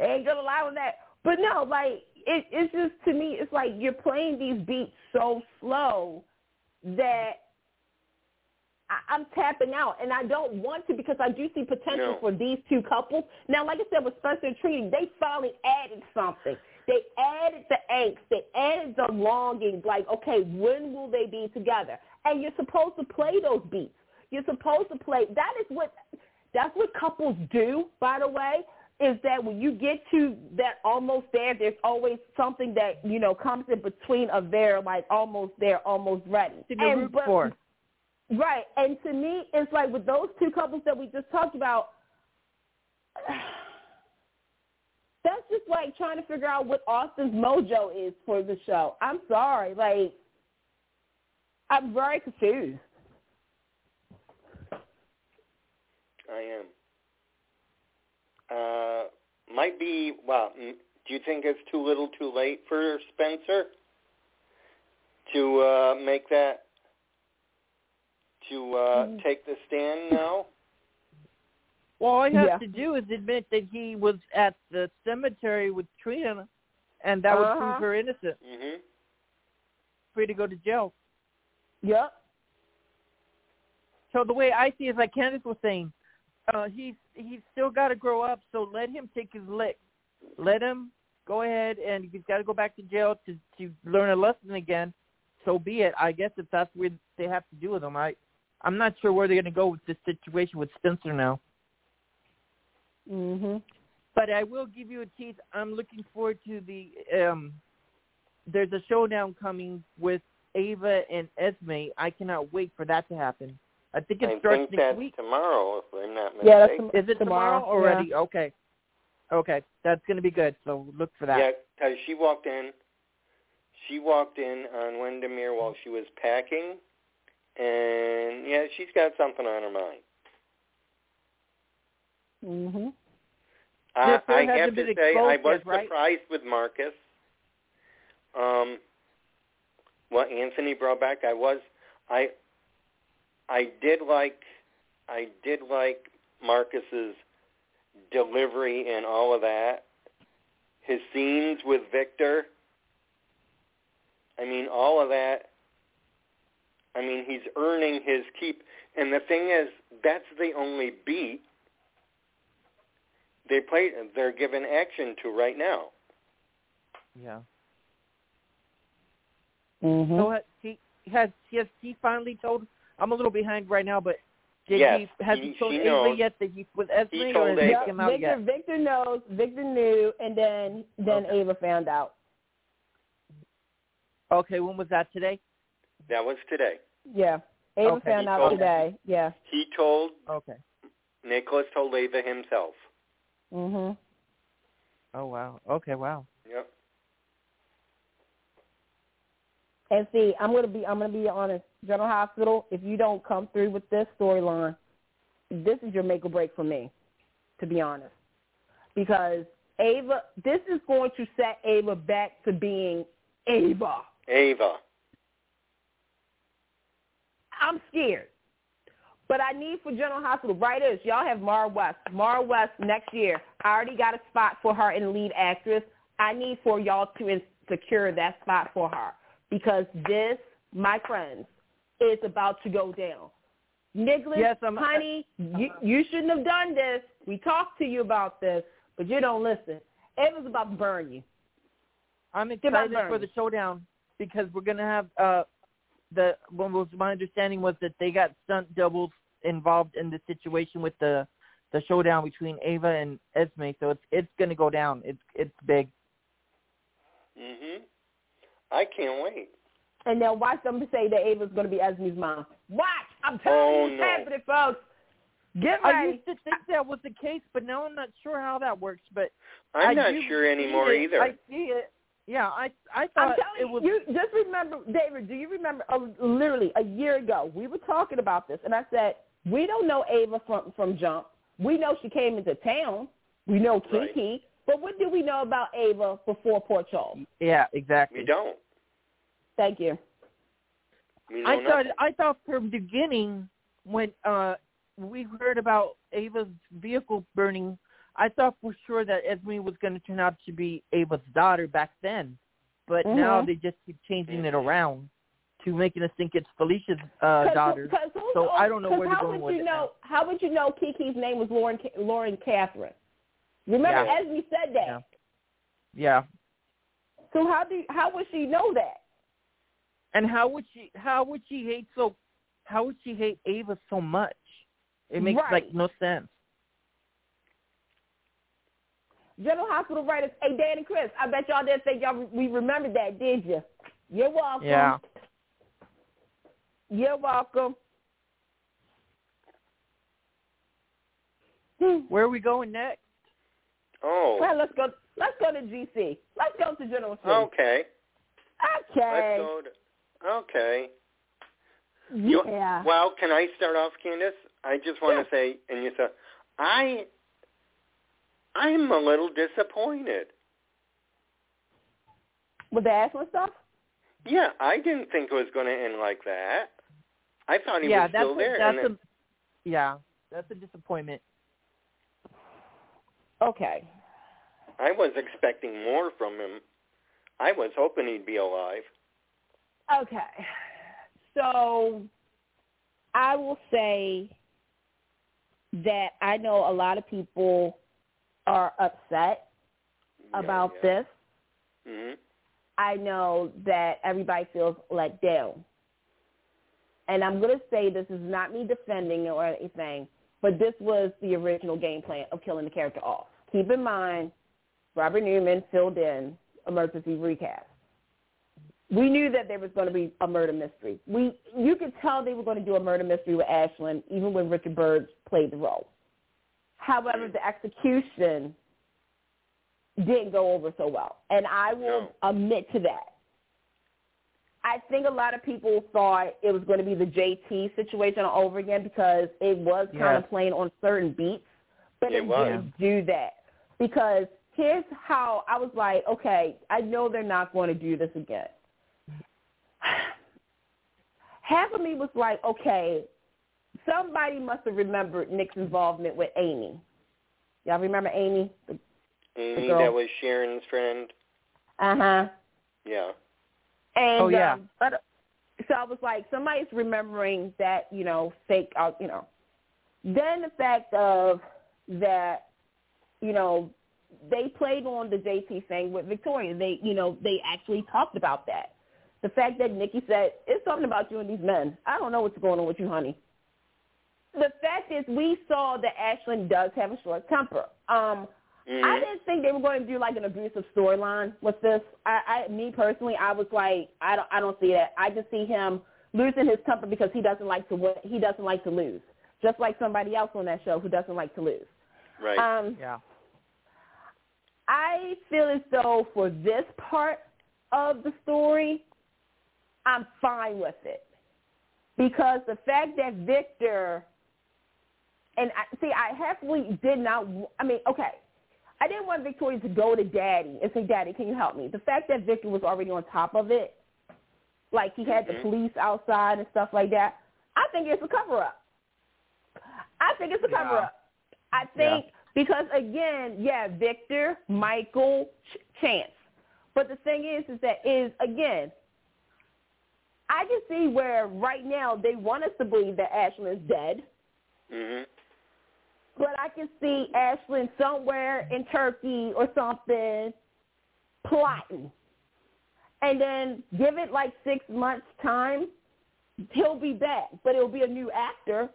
ain't gonna lie on that. But no, like it, it's just to me, it's like you're playing these beats so slow that I, I'm tapping out, and I don't want to because I do see potential no. for these two couples. Now, like I said with Spencer and Trini, they finally added something. They added the angst. They added the longing. Like, okay, when will they be together? And you're supposed to play those beats. You're supposed to play. That is what. That's what couples do, by the way is that when you get to that almost there, there's always something that you know comes in between of there, like almost there, almost ready. To be root for. Right, and to me, it's like with those two couples that we just talked about. That's just like trying to figure out what Austin's mojo is for the show. I'm sorry, like I'm very confused. I am uh, might be. Well, do you think it's too little, too late for Spencer to uh, make that to uh, mm-hmm. take the stand now? Well, all he has yeah. to do is admit that he was at the cemetery with Trina, and that uh-huh. would prove her innocent. Mm-hmm. Free to go to jail. Yep. So the way I see it is like Candice was saying, uh, he's he's still got to grow up. So let him take his lick. Let him go ahead, and he's got to go back to jail to to learn a lesson again. So be it. I guess if that's what they have to do with him, I I'm not sure where they're going to go with this situation with Spencer now. Mhm. But I will give you a tease. I'm looking forward to the um. There's a showdown coming with Ava and Esme. I cannot wait for that to happen. I think it I starts think next that's week. tomorrow, if I'm not mistaken. Yeah, that's Is it tomorrow, tomorrow already? Yeah. Okay. Okay, that's going to be good. So look for that. Yeah, because she walked in. She walked in on Wyndemere while she was packing, and yeah, she's got something on her mind. Mhm. Uh, I has have been to say, I was right? surprised with Marcus. Um, what Anthony brought back, I was, I, I did like, I did like Marcus's delivery and all of that. His scenes with Victor. I mean, all of that. I mean, he's earning his keep. And the thing is, that's the only beat they play. They're given action to right now. Yeah. Mm-hmm. So has he has has he finally told? I'm a little behind right now, but did Yes, he has he- he told Ava knows. yet that he's with Esme, He or has Ava. it out Victor, yet? Victor knows. Victor knew, and then then Okay. Ava found out. Okay, when was that today? That was today. Yeah, Ava Okay. found He out told- today. Yeah. He told Okay. Nikolas told Ava himself. Mhm. Oh wow. Okay. Wow. Yep. And see, I'm gonna be I'm gonna be honest. General Hospital, if you don't come through with this storyline, this is your make or break for me, to be honest. Because Ava, this is going to set Ava back to being Ava. Ava. I'm scared. But I need for General Hospital writers, y'all have Maura West. Maura West next year. I already got a spot for her in lead actress. I need for y'all to secure that spot for her because this, my friends, is about to go down. Nikolas, Yes, I'm- honey, you, you shouldn't have done this. We talked to you about this, but you don't listen. It was about to burn you. I'm Get excited for burn. the showdown because we're gonna have uh the what was my understanding was that they got stunt doubles involved in the situation with the the showdown between Ava and Esme, so it's it's gonna go down. It's it's big. Mhm. I can't wait. And now watch them say that Ava's going to be Esme's mom. Watch. I'm telling Oh, you, it's no. happening, folks. Get I ready. used to think that was the case, but now I'm not sure how that works. But I'm I not sure see anymore it. either. I see it. Yeah, I I I'm thought it was. you, just remember, David, do you remember uh, literally a year ago, we were talking about this, and I said, we don't know Ava from, from Jump. We know she came into town. We know Right. Kiki. But what do we know about Ava before Port Charles? Yeah, exactly. we don't. Thank you. We I thought. I thought from the beginning when uh we heard about Ava's vehicle burning, I thought for sure that Esme was going to turn out to be Ava's daughter back then, but now Mhm. they just keep changing it around to making us think it's Felicia's uh, 'Cause- daughter. 'cause who's So I don't know where they're how going would with you it know? now. How would you know Kiki's name was Lauren Ca- Lauren Catherine? Remember, Yeah. Esme said that. Yeah. Yeah, So how do how would she know that? And how would she how would she hate so how would she hate Ava so much? It makes Right. like no sense. General Hospital writers, hey Dan and Chris, I bet y'all didn't think y'all we remembered that, did you? You're welcome. Yeah. You're welcome. Where are we going next? Oh. Well, let's go. Let's go to GC. Let's go to General C. okay. Okay. Let's go to, okay. You- Yeah. Well, can I start off, Candice? I just want Yeah. to say, and you said, I, I'm a little disappointed. With the Ashland stuff. Yeah, I didn't think it was going to end like that. I thought he yeah, was still a, there. that's and a yeah, that's a disappointment. Okay. I was expecting more from him. I was hoping he'd be alive. Okay. So I will say that I know a lot of people are upset about this. hmm I know that everybody feels let down. And I'm going to say this is not me defending or anything, but this was the original game plan of killing the character off. Keep in mind, Robert Newman filled in emergency recast. We knew that there was going to be a murder mystery. We, you could tell they were going to do a murder mystery with Ashland, even when Richard Burgi played the role. However, the execution didn't go over so well, and I will No. admit to that. I think a lot of people thought it was going to be the JT situation all over again because it was kind of playing on certain beats, but It it, didn't do that because here's how I was like, okay, I know they're not going to do this again. Half of me was like, okay, somebody must have remembered Nick's involvement with Amy. Y'all remember Amy? Amy, girl. that was Sharon's friend. Uh huh. Yeah. And Oh, yeah. um, but so I was like, somebody's remembering that, you know, fake, uh, you know. Then the fact of that, you know, they played on the JT thing with Victoria. They, you know, they actually talked about that. The fact that Nikki said, it's something about you and these men. I don't know what's going on with you, honey. The fact is we saw that Ashland does have a short temper. Um, Mm-hmm. I didn't think they were going to do like an abusive storyline with this. I, I, me personally, I was like, I don't, I don't see that. I just see him losing his temper because he doesn't like to win. He doesn't like to lose, just like somebody else on that show who doesn't like to lose. Right. Um, Yeah. I feel as though for this part of the story, I'm fine with it because the fact that Victor and I, see, I happily did not. I mean, okay, I didn't want Victoria to go to Daddy and say, "Daddy, can you help me?" The fact that Victor was already on top of it, like he had the Mhm. police outside and stuff like that, I think it's a cover up. I think it's a cover up. I think because again, yeah, Victor, Michael, Ch- Chance. But the thing is, is that is again, I can see where right now they want us to believe that Ashland is dead, mhm. but I can see Ashland somewhere in Turkey or something plotting, and then give it like six months time, he'll be back, but it'll be a new actor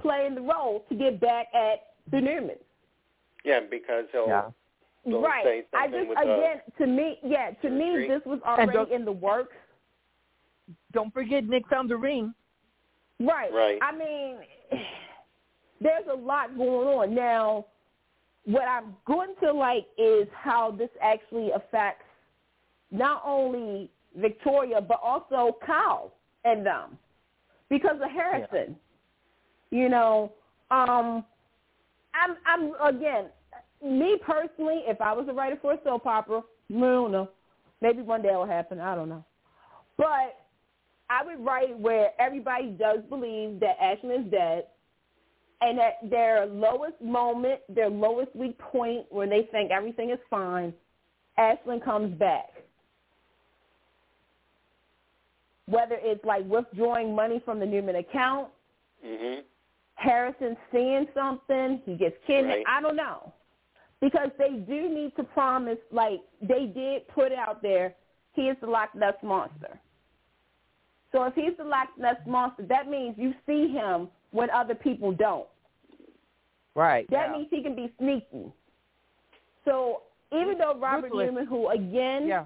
playing the role to get back at the Newmans. Yeah, because he'll Yeah. They'll right. say I just with the again to me, yeah, to me this was already in the works. Don't forget Nick found the ring. Right. Right. I mean, there's a lot going on now. What I'm going to like is how this actually affects not only Victoria but also Kyle and them because of Harrison. Yeah. You know, um, I'm I'm again me personally. If I was a writer for a soap opera, I don't know. Maybe one day it'll happen. I don't know. But I would write where everybody does believe that Ashland is dead, and at their lowest moment, their lowest weak point, where they think everything is fine, Ashland comes back. Whether it's like withdrawing money from the Newman account, mhm. Harrison seeing something, he gets kidnapped. Right. I don't know. Because they do need to promise, like they did put out there, he is the Loch Ness Monster. So if he's the Loch Ness Monster, that means you see him when other people don't. Right. That yeah. means he can be sneaky. So even though Robert Ruthless. Newman, who again yeah.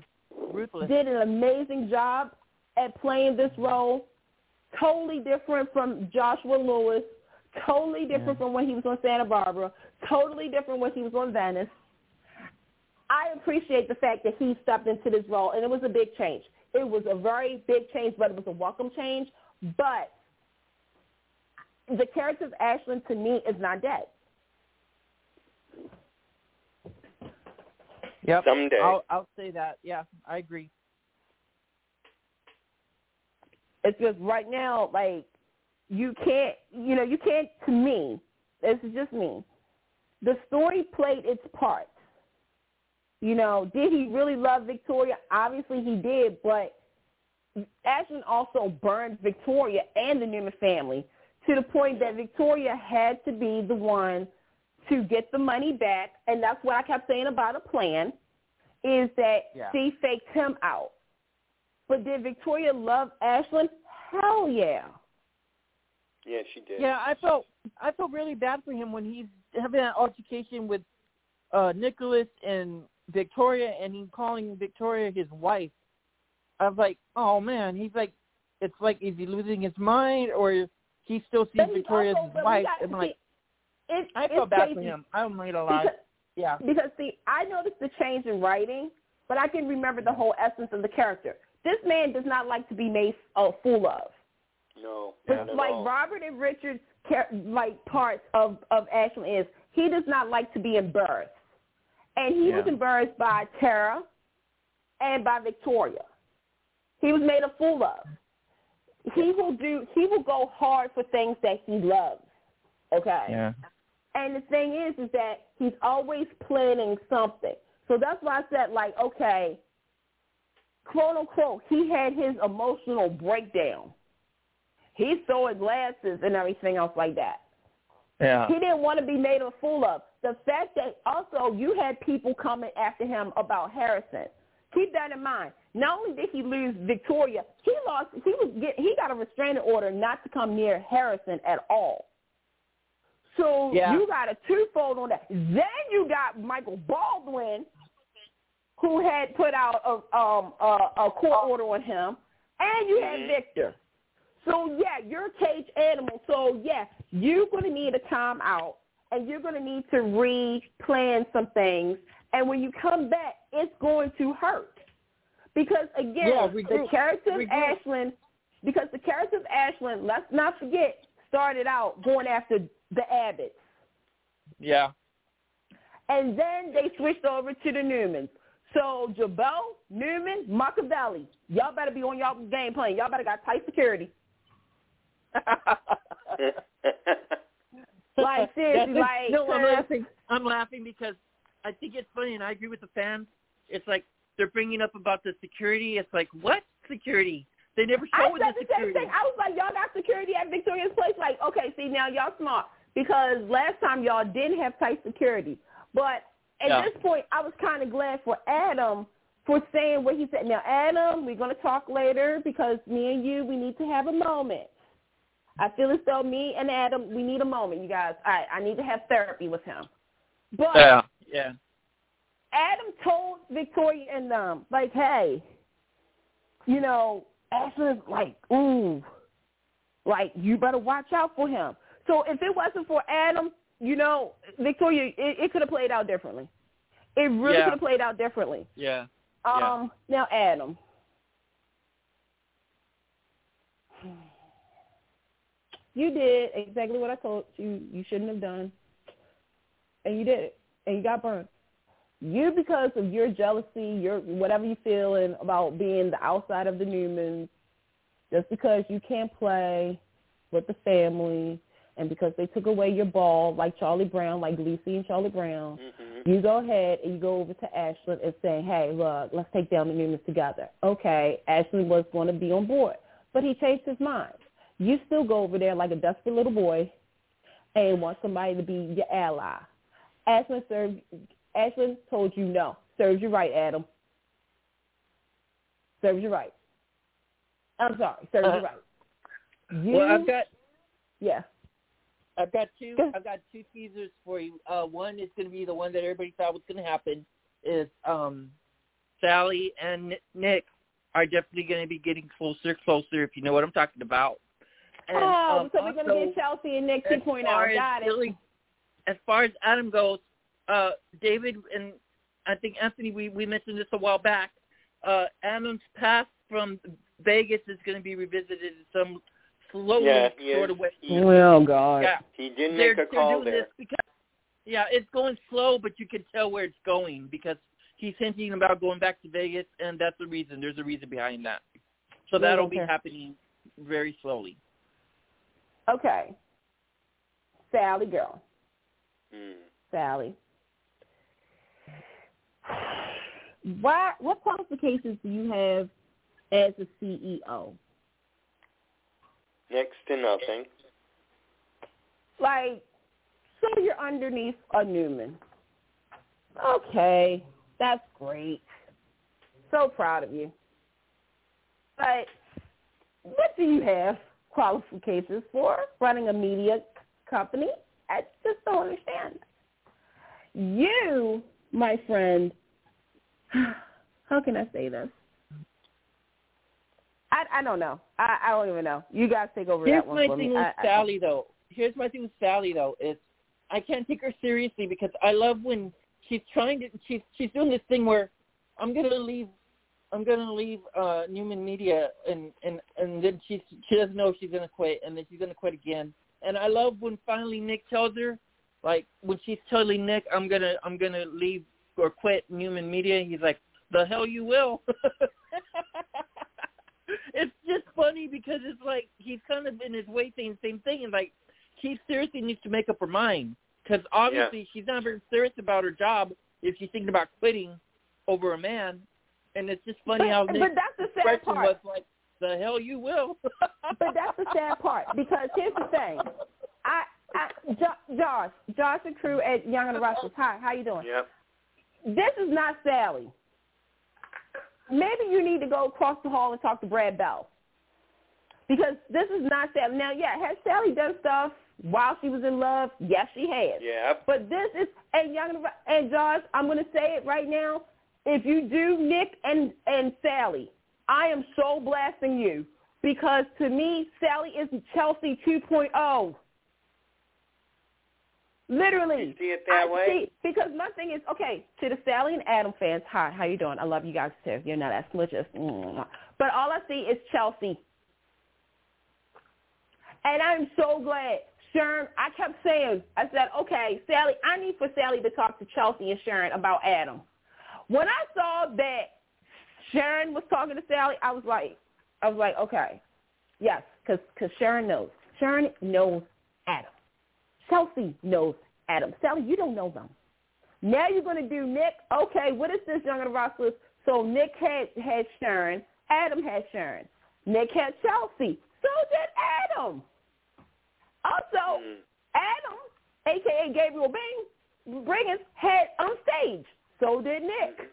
Ruthless. did an amazing job at playing this role. Totally different from Joshua Lewis. Totally different from when he was on Santa Barbara. Totally different when he was on Venice. I appreciate the fact that he stepped into this role, and it was a big change. It was a very big change, but it was a welcome change. But the character of Ashland, to me, is not dead. Yep. Someday. I'll I'll say that. Yeah, I agree. It's just right now, like you can't, you know, you can't. To me, this is just me. The story played its part. You know, did he really love Victoria? Obviously, he did, but Ashton also burned Victoria and the Newman family to the point that Victoria had to be the one to get the money back, and that's what I kept saying about a plan, is that Yeah. she faked him out. But did Victoria love Ashland? Hell yeah. Yeah, she did. Yeah, I felt I felt really bad for him when he's having that altercation with uh Nicholas and Victoria, and he's calling Victoria his wife. I was like, oh man, he's like, it's like, is he losing his mind, or he still sees Victoria as his wife? got- I'm like, it, I it's felt bad for him. I don't made a lot. Because, Yeah, because see, I noticed the change in writing, but I can remember the whole essence of the character. This man does not like to be made a fool of. No, But like all. Robert and Richard's like parts of of Ashley is he does not like to be embarrassed, and he was embarrassed by Tara and by Victoria. He was made a fool of. He will do. He will go hard for things that he loves. Okay. yeah, And the thing is, is that he's always planning something. So that's why I said, like, okay, quote unquote, he had his emotional breakdown. He throwing glasses and everything else like that. Yeah. He didn't want to be made a fool of. The fact that also you had people coming after him about Harrison. Keep that in mind. Not only did he lose Victoria, he lost. He was get, he got a restraining order not to come near Harrison at all. So Yeah. you got a twofold on that. Then you got Michael Baldwin, who had put out a um a, a court order on him, and you had Mhm. Victor. So yeah, you're a cage animal. So yeah, you're going to need a timeout, and you're going to need to re-plan some things. And when you come back, it's going to hurt because again, Yeah, the character of. Ashland, because the character of Ashland, let's not forget, started out going after the Abbotts. Yeah. And then they switched over to the Newmans. So Jabot, Newman, Machiavelli, y'all better be on y'all game plan. Y'all better got tight security. Like seriously, That's- like no, I'm laughing. I'm laughing because I think it's funny, and I agree with the fans. It's like they're bringing up about the security. It's like what security? They never I show said the the same security. thing. I was like, y'all got security at Victoria's Place. Like, okay, see now y'all smart because last time y'all didn't have tight security. But at Yeah. this point, I was kind of glad for Adam for saying what he said. Now, Adam, we're going to talk later because me and you, we need to have a moment. I feel as though me and Adam, we need a moment, you guys. All right, I need to have therapy with him. But Yeah. Yeah. Adam told Victoria and them, like, hey, you know, Ashley's like, ooh, like, you better watch out for him. So if it wasn't for Adam, you know, Victoria, it, it could have played out differently. It really Yeah. could have played out differently. Yeah. Um, Now, Adam. You did exactly what I told you you shouldn't have done. And you did it. And you got burned. You, because of your jealousy, your whatever you feeling about being the outside of the Newmans, just because you can't play with the family and because they took away your ball like Charlie Brown, like Lucy and Charlie Brown, Mhm. you go ahead and you go over to Ashland and say, hey, look, let's take down the Newmans together. Okay, Ashland was going to be on board, but he changed his mind. You still go over there like a dusty little boy and want somebody to be your ally. Ashland served, Ashland told you no. Serves you right, Adam. Serves you right. I'm sorry, serves Uh, you right. You, Well, I've got yeah. I've got two. I've got two teasers for you. Uh, one is going to be the one that everybody thought was going to happen. Is um, Sally and Nick are definitely going to be getting closer, closer. If you know what I'm talking about. And, oh, um, so we're going to also, get Chelsea and Nick as 2.0. far as Got it. As far as Adam goes, uh, David and I think Anthony, we we mentioned this a while back. Uh, Adam's past from Vegas is going to be revisited in some slowly Yeah, sort of way. He, Oh, God. Yeah, he did they're, make a they're call doing there. this because yeah, it's going slow, but you can tell where it's going because he's hinting about going back to Vegas, and that's the reason. There's a reason behind that. So that'll okay. be happening very slowly. Okay. Sally girl. Mm. Sally. Why, what qualifications do you have as a CEO? Next to nothing. Like, so you're underneath a Newman. Okay, that's great. So proud of you. But what do you have qualifications for running a media company? I just don't understand. You, my friend, how can I say this? I I don't know. I I don't even know. You guys take over Here's that one my for thing me. with I- I- Sally though. Here's my thing with Sally though is I can't take her seriously because I love when she's trying to she's she's doing this thing where I'm gonna leave I'm gonna leave uh Newman Media and and and then she she doesn't know if she's gonna quit and then she's gonna quit again. And I love when finally Nick tells her like when she's telling Nick I'm gonna I'm gonna leave or quit Newman Media. He's like the hell you will. it's just funny because it's like he's kind of in his way saying the same thing, and like she seriously needs to make up her mind because obviously she's not very serious about her job if she's thinking about quitting over a man, and it's just funny but, how but that's the sad part. was like, "The hell you will." but that's the sad part because here's the thing. I, I jo- Josh, Josh and crew at Young and the Restless. Hi, how you doing? Yep. This is not Sally. Maybe you need to go across the hall and talk to Brad Bell. Because this is not Sally. Now, yeah, has Sally done stuff while she was in love? Yes, she has. Yeah. But this is and young and, and Josh, I'm going to say it right now. If you do Nick and and Sally, I am so blasting you because to me, Sally is Chelsea 2.0. Literally. You see it that I way? see- because my thing is, okay, to the Sally and Adam fans, hi, how you doing? I love you guys too. You're not as malicious. Mm. But all I see is Chelsea. And I'm so glad. Sharon, I kept saying, I said, okay, Sally, I need for Sally to talk to Chelsea and Sharon about Adam. When I saw that Sharon was talking to Sally, I was like, I was like, okay, yes, because cause Sharon knows. Sharon knows Adam. Chelsea knows Adam. Sally, you don't know them. Now you're going to do Nick. Okay, what is this, Young and the Restless? So Nick had, had Sharon. Adam had Sharon. Nick had Chelsea. So did Adam. Also, Mm. Adam, a.k.a. Gabriel Bing, Briggins, had on stage. So did Nick.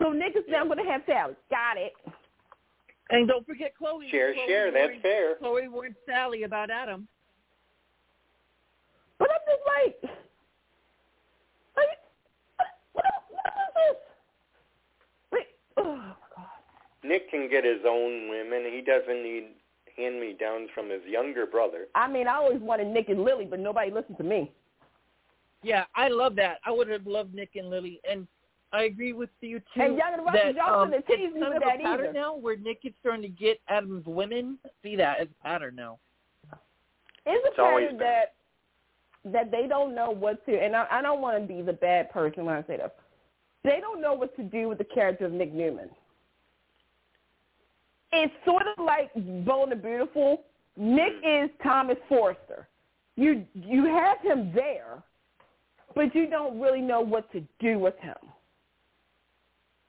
So Nick is now going to have Sally. Got it. and don't forget Chloe. Share, Chloe share. That's fair. Chloe warned Sally about Adam. But I'm just like, like what, what, what is this? Wait, oh my God. Nick can get his own women. He doesn't need hand-me-downs from his younger brother. I mean, I always wanted Nick and Lily, but nobody listened to me. Yeah, I love that. I would have loved Nick and Lily, and I agree with you too. And Young and the that Restless, um, shouldn't me kind with of a pattern either. now where Nick is starting to get Adam's women. See that as a pattern now. It's a It's pattern that that they don't know what to, and I, I don't want to be the bad person when I say this. They don't know what to do with the character of Nick Newman. It's sort of like Bold and Beautiful. Nick is Thomas Forrester. You you have him there, but you don't really know what to do with him.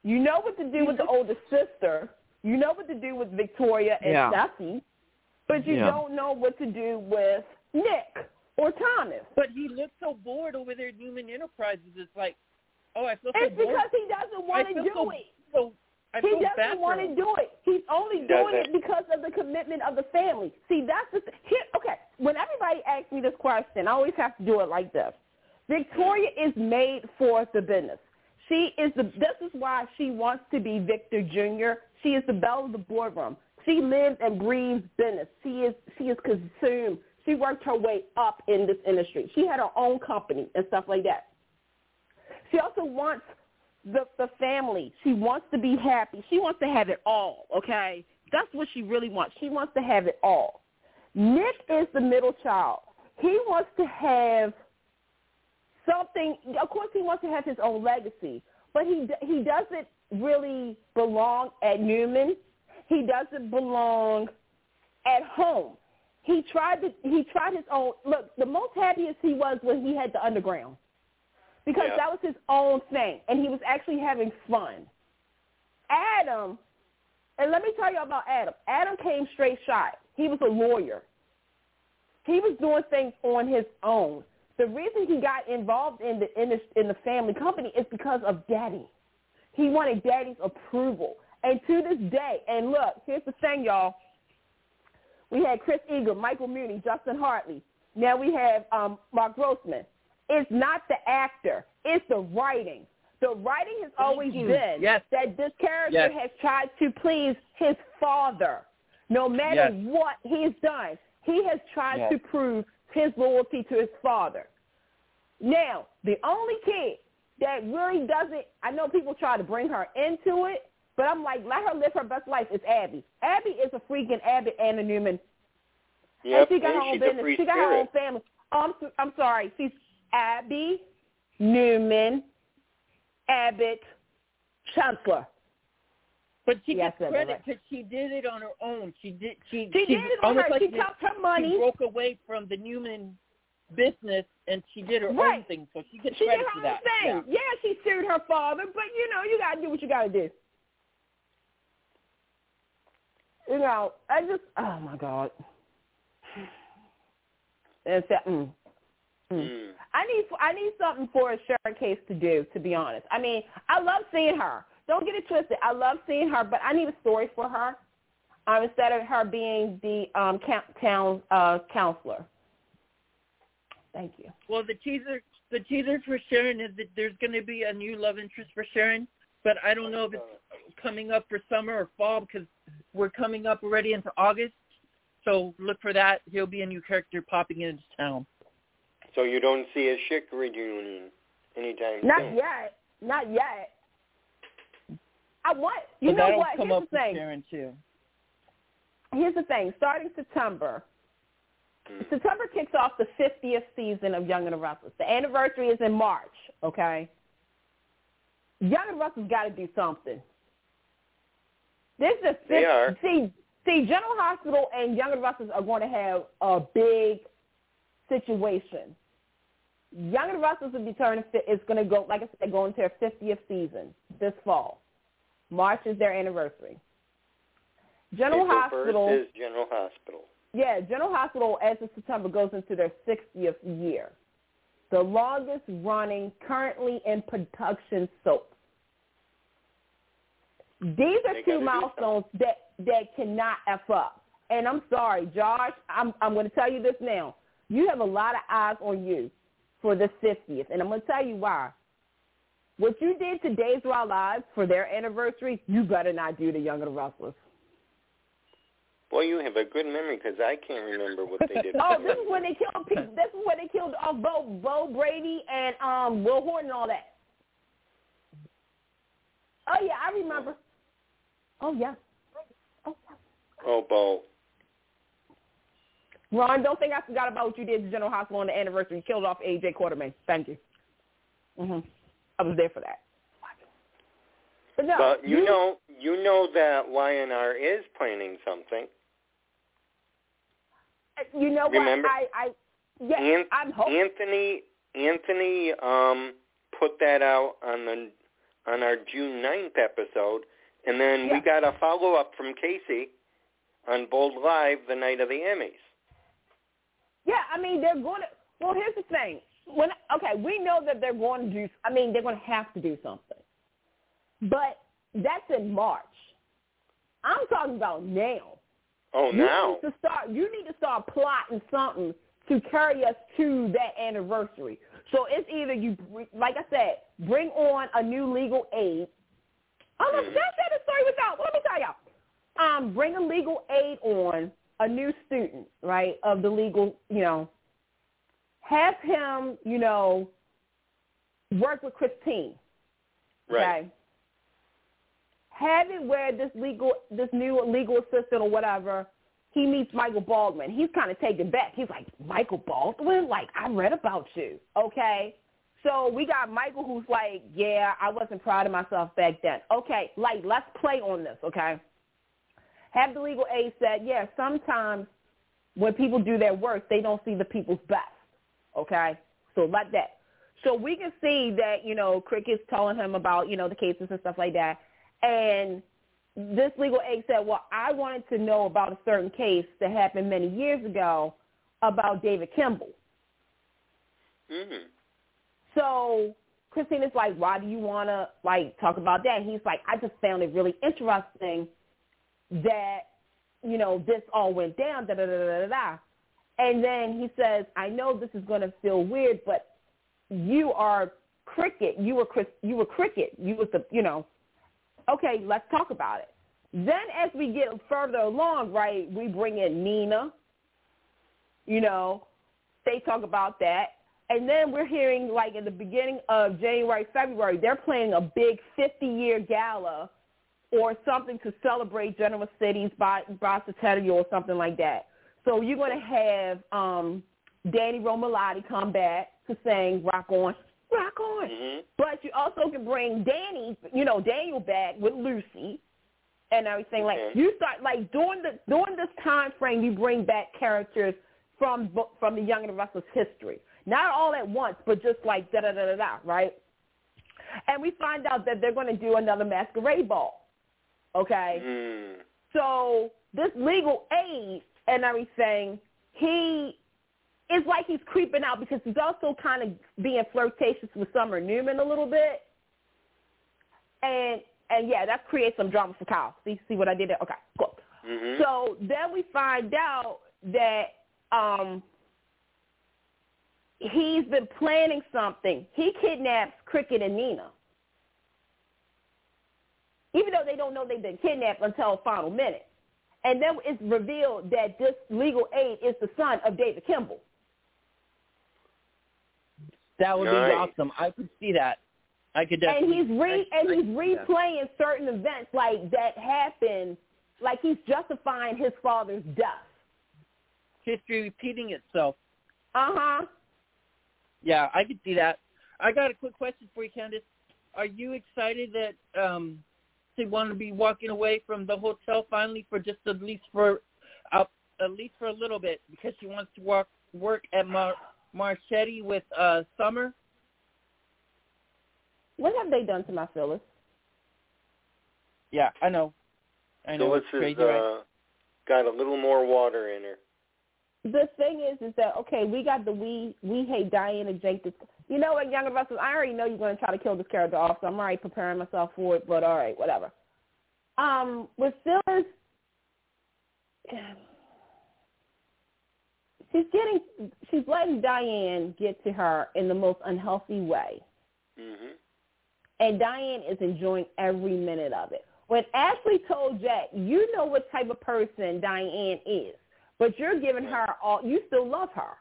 You know what to do with the older sister. You know what to do with Victoria and Yeah. Steffy, but you Yeah. don't know what to do with Nick or Thomas. But he looks so bored over there at Newman Enterprises. It's like, oh, I feel so It's bored. because he doesn't want to feel do so, it. So I He doesn't want to do it. He's only He doing it because of the commitment of the family. See, that's the th- here. Okay, when everybody asks me this question, I always have to do it like this. Victoria is made for the business. She is the. This is why she wants to be Victor Jr. She is the belle of the boardroom. She lives and breathes business. She is. She is consumed. She worked her way up in this industry. She had her own company and stuff like that. She also wants the the family. She wants to be happy. She wants to have it all, okay? That's what she really wants. She wants to have it all. Nick is the middle child. He wants to have something. Of course, he wants to have his own legacy, but he he doesn't really belong at Newman. He doesn't belong at home. He tried to he tried his own. Look, the most happiest he was when he had the underground because Yeah. that was his own thing, and he was actually having fun. Adam, and let me tell you about Adam. Adam came straight shot. He was a lawyer. He was doing things on his own. The reason he got involved in the in the, in the family company is because of Daddy. He wanted Daddy's approval, and to this day, and look, here's the thing, y'all. We had Chris Engen, Michael Muhney, Justin Hartley. Now we have um, Mark Grossman. It's not the actor; it's the writing. The writing has always you. been Yes. that this character Yes. has tried to please his father, no matter Yes. what he's done. He has tried to prove his loyalty to his father. Now, the only kid that really doesn't, I know people try to bring her into it, but I'm like, let her live her best life is Abby. Abby is a freaking Abbott and a Newman. Yep, and she got her own business. She got her own family. Oh, I'm, I'm sorry. She's Abby, Newman, Abbott, Chancellor. But she Yes, gets credit right. because she did it on her own. She did. She She did it on her. Like She kept her money. She broke away from the Newman business and she did her own thing. So she gets She did credit her for own that. thing. Yeah. Yeah. she sued her father, but you know, you gotta do what you gotta do. you know, I just, oh my God. It's, mm, mm. Mm. I need I need something for a Sharon Case to do. To be honest, I mean I love seeing her. Don't get it twisted. I love seeing her, but I need a story for her um, instead of her being the um, town uh, counselor. Thank you. Well, the teaser the teaser for Sharon is that there's going to be a new love interest for Sharon, but I don't know if it's coming up for summer or fall because we're coming up already into August. So look for that. He'll be a new character popping into town. So you don't see a Shick reunion anytime soon? Not soon. yet. Not yet. I want. You but know that'll what? Come Here's up the thing. Sharon too. Here's the thing. Starting September, Mm. September kicks off the 50th season of Young and the Restless. The anniversary is in March. Okay. Young and the Restless got to do something. This is They are. see see General Hospital and Young and the Restless are going to have a big situation. Young and the Restless will be turning. fi- It's going to go like I said, going into their 50th season this fall. March is their anniversary. General April Hospital. 1st is General Hospital. Yeah, General Hospital as of September goes into their 60th year. The longest running, currently in production soap. These are They two milestones that, that cannot F up. And I'm sorry, Josh, I'm, I'm going to tell you this now. You have a lot of eyes on you for the 50th, and I'm going to tell you why. What you did to Days of Our Lives for their anniversary, you better not do to Young and the Restless. Boy, you have a good memory because I can't remember what they did. oh, this is when they killed people. This is when they killed uh, Bo, Bo Brady and um, Will Horton and all that. Oh yeah, I remember. Oh yeah. Oh yeah. Oh, Bo. Ron, don't think I forgot about what you did to General Hospital on the anniversary. You killed off AJ Quartermaine. Thank you. Mhm. I was there for that. But no, But you know, you know that YNR is planning something. you know what? remember- I, I, yeah, An- I'm hoping. Anthony Anthony um put that out on the on our June 9th episode and then we got a follow up from Casey on Bold Live the night of the Emmys. Yeah, I mean they're going to. Well, here's the thing. When okay, we know that they're going to do. I mean, they're going to have to do something, but that's in March. I'm talking about now. Oh, you now. need to start. You need to start plotting something to carry us to that anniversary. So it's either you, like I said, bring on a new legal aid. Oh, no, that's that story without. Let me tell y'all. Um, bring a legal aid on a new student, right, of the legal, you know, have him, you know, work with Christine. Right. Okay. Have it where this legal, this new legal assistant or whatever, he meets Michael Baldwin. He's kind of taken back. He's like, Michael Baldwin? Like, I read about you. Okay. So we got Michael who's like, yeah, I wasn't proud of myself back then. Okay, like, let's play on this, okay? Have the legal aid said, yeah, sometimes when people do their work, they don't see the people's best, okay? So like that. So we can see that, you know, Cricket's telling him about, you know, the cases and stuff like that. And this legal aid said, well, I wanted to know about a certain case that happened many years ago about David Kimball. Mhm. So Christina's like, why do you want to, like, talk about that? And he's like, I just found it really interesting that, you know, this all went down, da da da da da da. And then he says, I know this is going to feel weird, but you are cricket. You were. You were cricket. You was the, you know. Okay, let's talk about it. Then as we get further along, right, we bring in Nina. You know, they talk about that. And then we're hearing, like, in the beginning of January, February, they're planning a big 50-year gala or something to celebrate Genoa City's bicentennial or something like that. So you're going to have um, Danny Romalotti come back to sing Rock On, Rock On. Mhm. But you also can bring Danny, you know, Daniel back with Lucy and everything. Like Okay. you start like during the during this time frame, you bring back characters from from the Young and the Restless history. Not all at once, but just like da da da da da, right? And we find out that they're going to do another masquerade ball. Okay. Mm. So this legal aid and everything, he it's like he's creeping out because he's also kind of being flirtatious with Summer Newman a little bit. And and yeah, that creates some drama for Kyle. See see what I did there? Okay, cool. Mm-hmm. So then we find out that um he's been planning something. He kidnaps Cricket and Nina. Even though they don't know they've been kidnapped until final minute. And then it's revealed that this legal aid is the son of David Kimball. That would Nice. be awesome. I could see that. I could definitely. and he's re I- and I he's could see that. replaying certain events like that happened, like he's justifying his father's death. history repeating itself. Uh huh. Yeah, I could see that. I got a quick question for you, Candice. Are you excited that um they want to be walking away from the hotel finally for just at least for uh, at least for a little bit because she wants to work work at Mar- Marchetti with uh Summer? What have they done to my Phyllis? Yeah, I know. I know Phyllis it's has crazy, right? uh, got a little more water in her. The thing is, is that okay? We got the we we hate Diana Jenkins. You know what, Young Russell? I already know you're going to try to kill this character off, so I'm already preparing myself for it. But all right, whatever. Um, with Phyllis, she's getting she's letting Diane get to her in the most unhealthy way. hmm and Diane is enjoying every minute of it. When Ashley told Jack, you know what type of person Diane is, but you're giving her all, you still love her.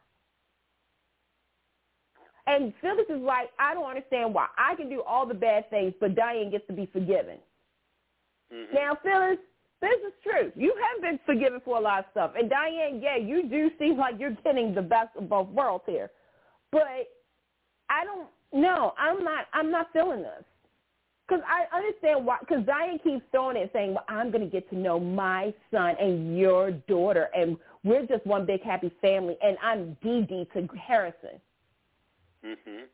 And Phyllis is like, I don't understand why. I can do all the bad things, but Diane gets to be forgiven. hmm Now, Phyllis, this is true. You have been forgiven for a lot of stuff. And Diane, yeah, you do seem like you're getting the best of both worlds here. But I don't no, I'm not I'm not feeling this. Because I understand why, because Diane keeps throwing it, saying, well, I'm going to get to know my son and your daughter, and we're just one big happy family, and I'm Dee to Harrison. hmm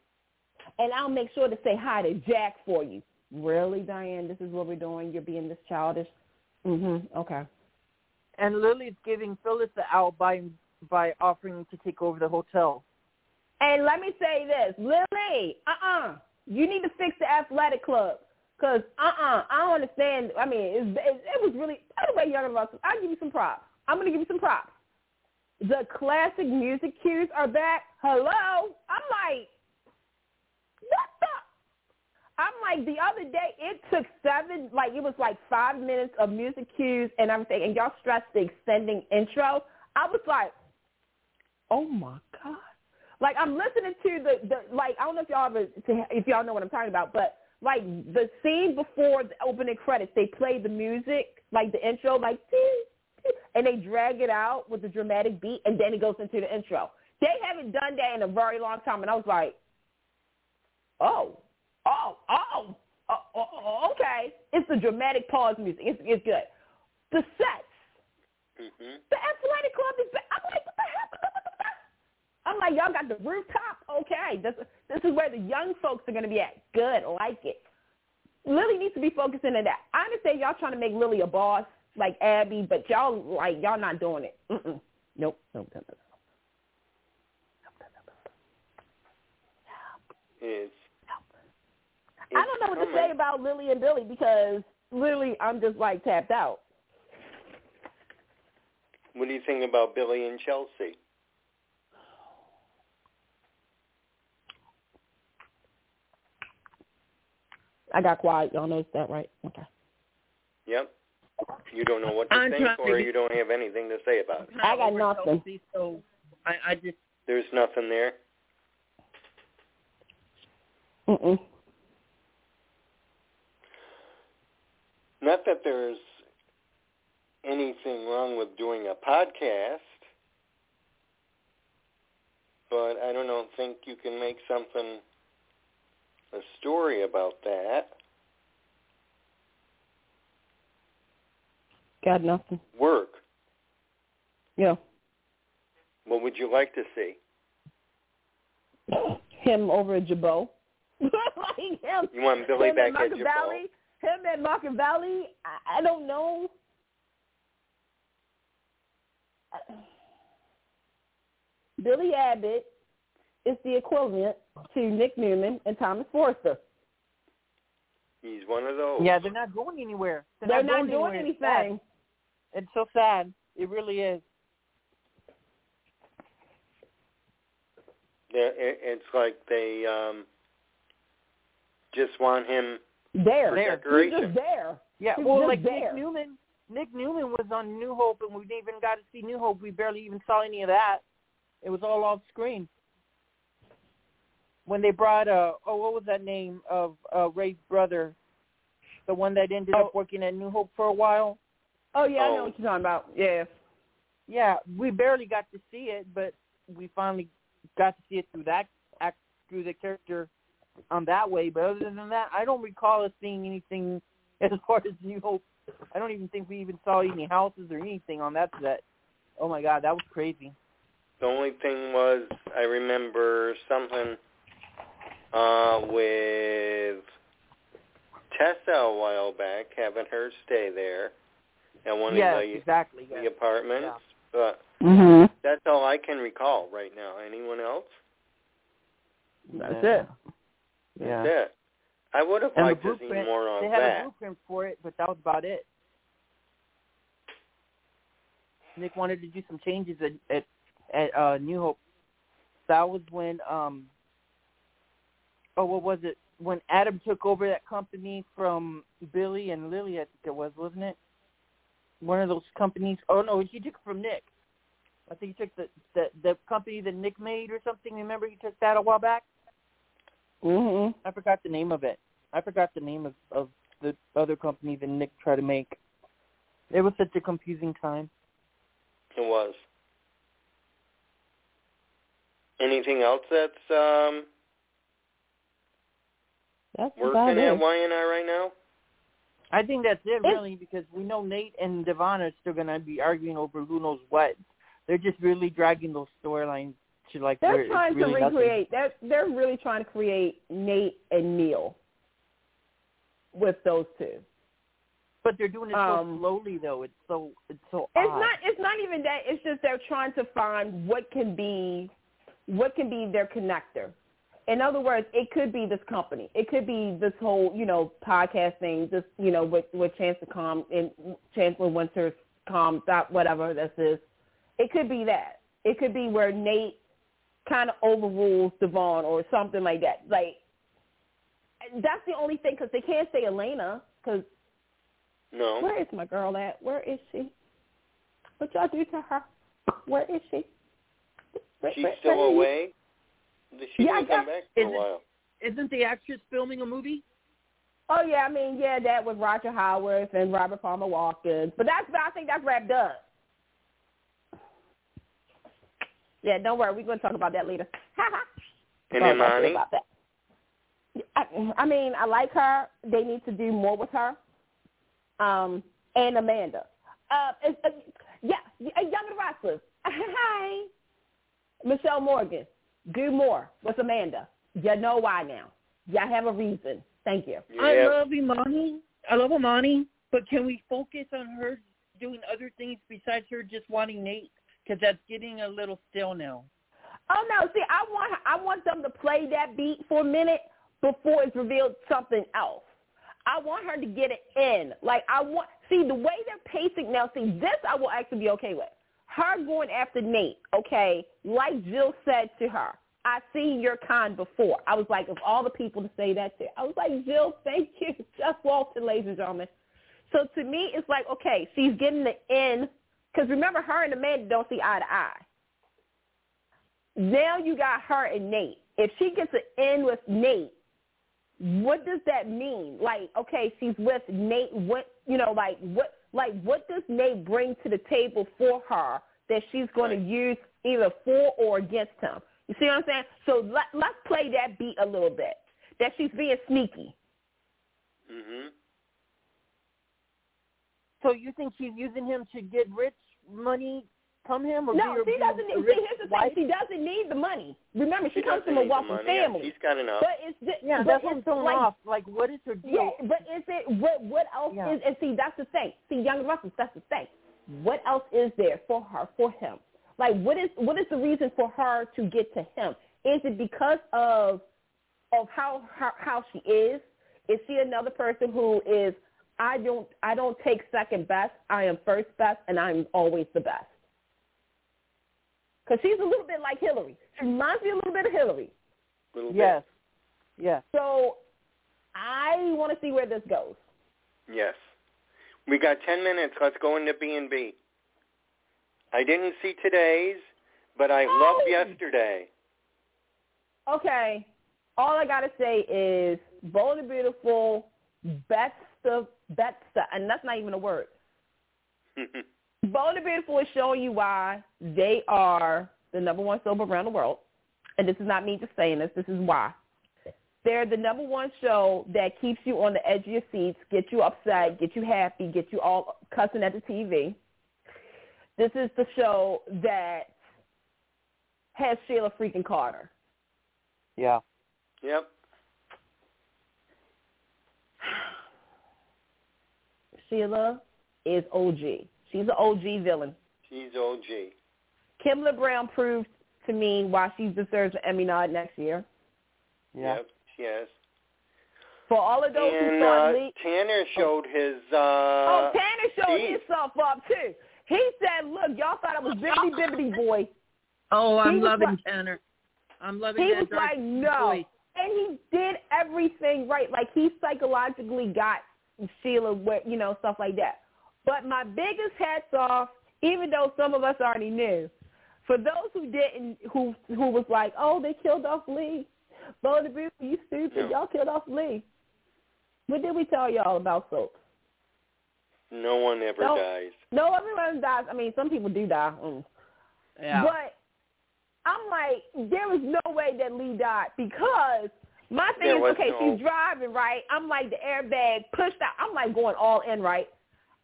And I'll make sure to say hi to Jack for you. Really, Diane? This is what we're doing? You're being this childish? Mm-hmm. Okay. And Lily's giving Phyllis the out by by offering to take over the hotel. And let me say this, Lily, uh-uh, you need to fix the athletic club. Because, uh-uh, I don't understand. I mean, it, it, it was really, by the way, Young Russell, I'll give you some props. I'm going to give you some props. The classic music cues are back. Hello? I'm like, what the? I'm like, the other day, it took seven, like, it was like five minutes of music cues and everything, and y'all stressed the extending intro. I was like, oh, my God. Like I'm listening to the, the like I don't know if y'all ever if y'all know what I'm talking about, but like the scene before the opening credits, they play the music like the intro, like and they drag it out with the dramatic beat, and then it goes into the intro. They haven't done that in a very long time, and I was like, oh, oh, oh, oh, oh, okay. It's the dramatic pause music. It's it's good. The sets, hmm the athletic club is. back. I'm like, what the heck? I'm like, y'all got the rooftop? Okay. This, this is where the young folks are going to be at. Good. Like it. Lily needs to be focusing on that. I understand y'all trying to make Lily a boss like Abby, but y'all, like, y'all not doing it. Mm-mm. Nope. Nope. nope, nope. It's, I don't know what to say about Lily and Billy because literally I'm just like tapped out. What do you think about Billy and Chelsea? I got quiet. Y'all noticed that, right? Okay. Yep. You don't know what to I'm think, trying to or you don't have anything to say about it. I got Over nothing. Chelsea, so I, I just There's nothing there. Mm-mm. Not that there's anything wrong with doing a podcast, but I don't know, think you can make something a story about that. Got nothing. Work. Yeah. What would you like to see? Him over at Jabot. like him. You want Billy him back at Market at Valley. Him at Market Valley. I, I don't know. Billy Abbott is the equivalent to Nick Newman and Thomas Forrester. He's one of those. Yeah, they're not going anywhere. They're, They're not, not doing anywhere. It's sad. anything. It's so sad. It really is. They're, it, it's like they um just want him There. There. He's decoration. just there. Yeah, He's well, like there. Nick Newman. Nick Newman was on New Hope, and we didn't even got to see New Hope. We barely even saw any of that. It was all off screen. When they brought uh oh what was that name of uh Rey's brother, the one that ended Oh. up working at New Hope for a while. Oh yeah, I Oh. know what you're talking about. Yeah. Yeah, we barely got to see it, but we finally got to see it through that act through the character on that way. But other than that, I don't recall us seeing anything as far as New Hope. I don't even think we even saw any houses or anything on that set. Oh my god, that was crazy. The only thing was I remember something uh with Tessa a while back, having her stay there at one yes, of the, exactly. the Yes. apartments. But Mm-hmm. that's all I can recall right now. Anyone else? That's Yeah. it. Yeah. That's it. I would have And liked to see blueprint, more on that. they had a blueprint for it, but that was about it. Nick wanted to do some changes at at, at uh, New Hope. That was when um oh what was it? When Adam took over that company from Billy and Lily, I think it was, wasn't it? One of those companies. Oh no, he took it from Nick. I think he took the the the company that Nick made or something. Remember he took that a while back? Mhm. I forgot the name of it. I forgot the name of of the other company that Nick tried to make. It was such a confusing time. It was. Anything else that's um That's working at YNR right now? I think that's it really because we know Nate and Devon are still gonna be arguing over who knows what. They're just really dragging those storylines to like where They're trying really to nothing. recreate. They're they're really trying to create Nate and Neil with those two. But they're doing it so Um, slowly though. It's so it's so It's odd. not. It's not even that. It's just they're trying to find what can be, what can be their connector. In other words, it could be this company. It could be this whole, you know, podcast thing. Just you know, with with Chancellor Com and Chancellor Winter's Com dot whatever this is. It could be that. It could be where Nate kind of overrules Devon or something like that. Like that's the only thing because they can't say Elena because No. where is my girl at? Where is she? What y'all do to her? Where is she? Where- She's where- still where away? She Yeah, I didn't come back for Is a it- while. Isn't the actress filming a movie? Oh yeah, I mean yeah, that with Roger Howarth and Robert Palmer Watkins, but that's I think that's wrapped up. Yeah, don't worry, we're gonna talk about that later. And Sorry about Imani? about that. I, I mean, I like her. They need to do more with her. Um, and Amanda. Uh, it's, uh, yeah, Young and Restless. Hi. Mishael Morgan. Do more with Amanda. You know why now. Y'all have a reason. Thank you. I love Imani. I love Imani, but can we focus on her doing other things besides her just wanting Nate? Because that's getting a little stale now. Oh no! See, I want I want them to play that beat for a minute before it's revealed something else. I want her to get it in. Like I want see the way they're pacing now. See, this I will actually be okay with. Her going after Nate, okay? Like Jill said to her, I seen your kind before. I was like, of all the people to say that to, I was like, Jill, thank you, Jess Walton, ladies and gentlemen. So to me, it's like, okay, she's getting the in because remember, her and Amanda don't see eye to eye. Now you got her and Nate. If she gets an in with Nate, what does that mean? Like, okay, she's with Nate. What you know, like what, like what does Nate bring to the table for her that she's going to use either for or against him? You see what I'm saying? So let, let's play that beat a little bit. That she's being sneaky. Mhm. So you think she's using him to get rich money from him? Or No, be, she doesn't. a See, here's the wife? thing. She doesn't need the money. Remember, she, She comes from a wealthy money. Yeah, family. She's got enough. But it's just, Yeah, but that's what I'm it's throwing like, off. Like, what is her deal? Yeah, but is it what what else Yeah. is and see that's the thing. See, young Russell, that's the thing. What else is there for her, for him? Like, what is what is the reason for her to get to him? Is it because of of how how, how she is? Is she another person who is I don't I don't take second best. I am first best, and I'm always the best. Because she's a little bit like Hilary. She reminds me a little bit of Hilary. little Yes. Yes. So I want to see where this goes. Yes. We got 10 minutes. Let's go into B&B. I didn't see today's, but I loved yesterday. Okay. All I gotta say is Bold and Beautiful, best of best, and that's not even a word. Bold and Beautiful is showing you why they are the number one soap around the world. And this is not me just saying this. This is why. They're the number one show that keeps you on the edge of your seats, get you upset, get you happy, get you all cussing at the TV. This is the show that has Sheila freaking Carter. Yeah. yep. Sheila is OG. She's an OG villain. She's OG. Kimberlin Brown proved to me why she deserves an Emmy nod next year. Yeah. Yep. Yes. For all of those who And thought uh, Li, Tanner showed his. Uh, oh, Tanner showed Steve. himself up too. He said, "Look, y'all thought I was bibbity bibbity boy." Oh, I'm loving like- Tanner. I'm loving Tanner. He that was like, "No," voice. and he did everything right. Like he psychologically got Sheila, where you know, stuff like that. But my biggest hats off, even though some of us already knew, for those who didn't, who who was like, "Oh, they killed off Li." Bo the Beautiful, you stupid. Yeah. Y'all killed off Li. What did we tell y'all about soap? no one ever No. dies. No, everyone dies. I mean, some people do die. Mm. Yeah. But I'm like, there was no way that Li died because my thing There is, okay, no- she's driving, right? I'm like, the airbag pushed out. I'm like going all in, right?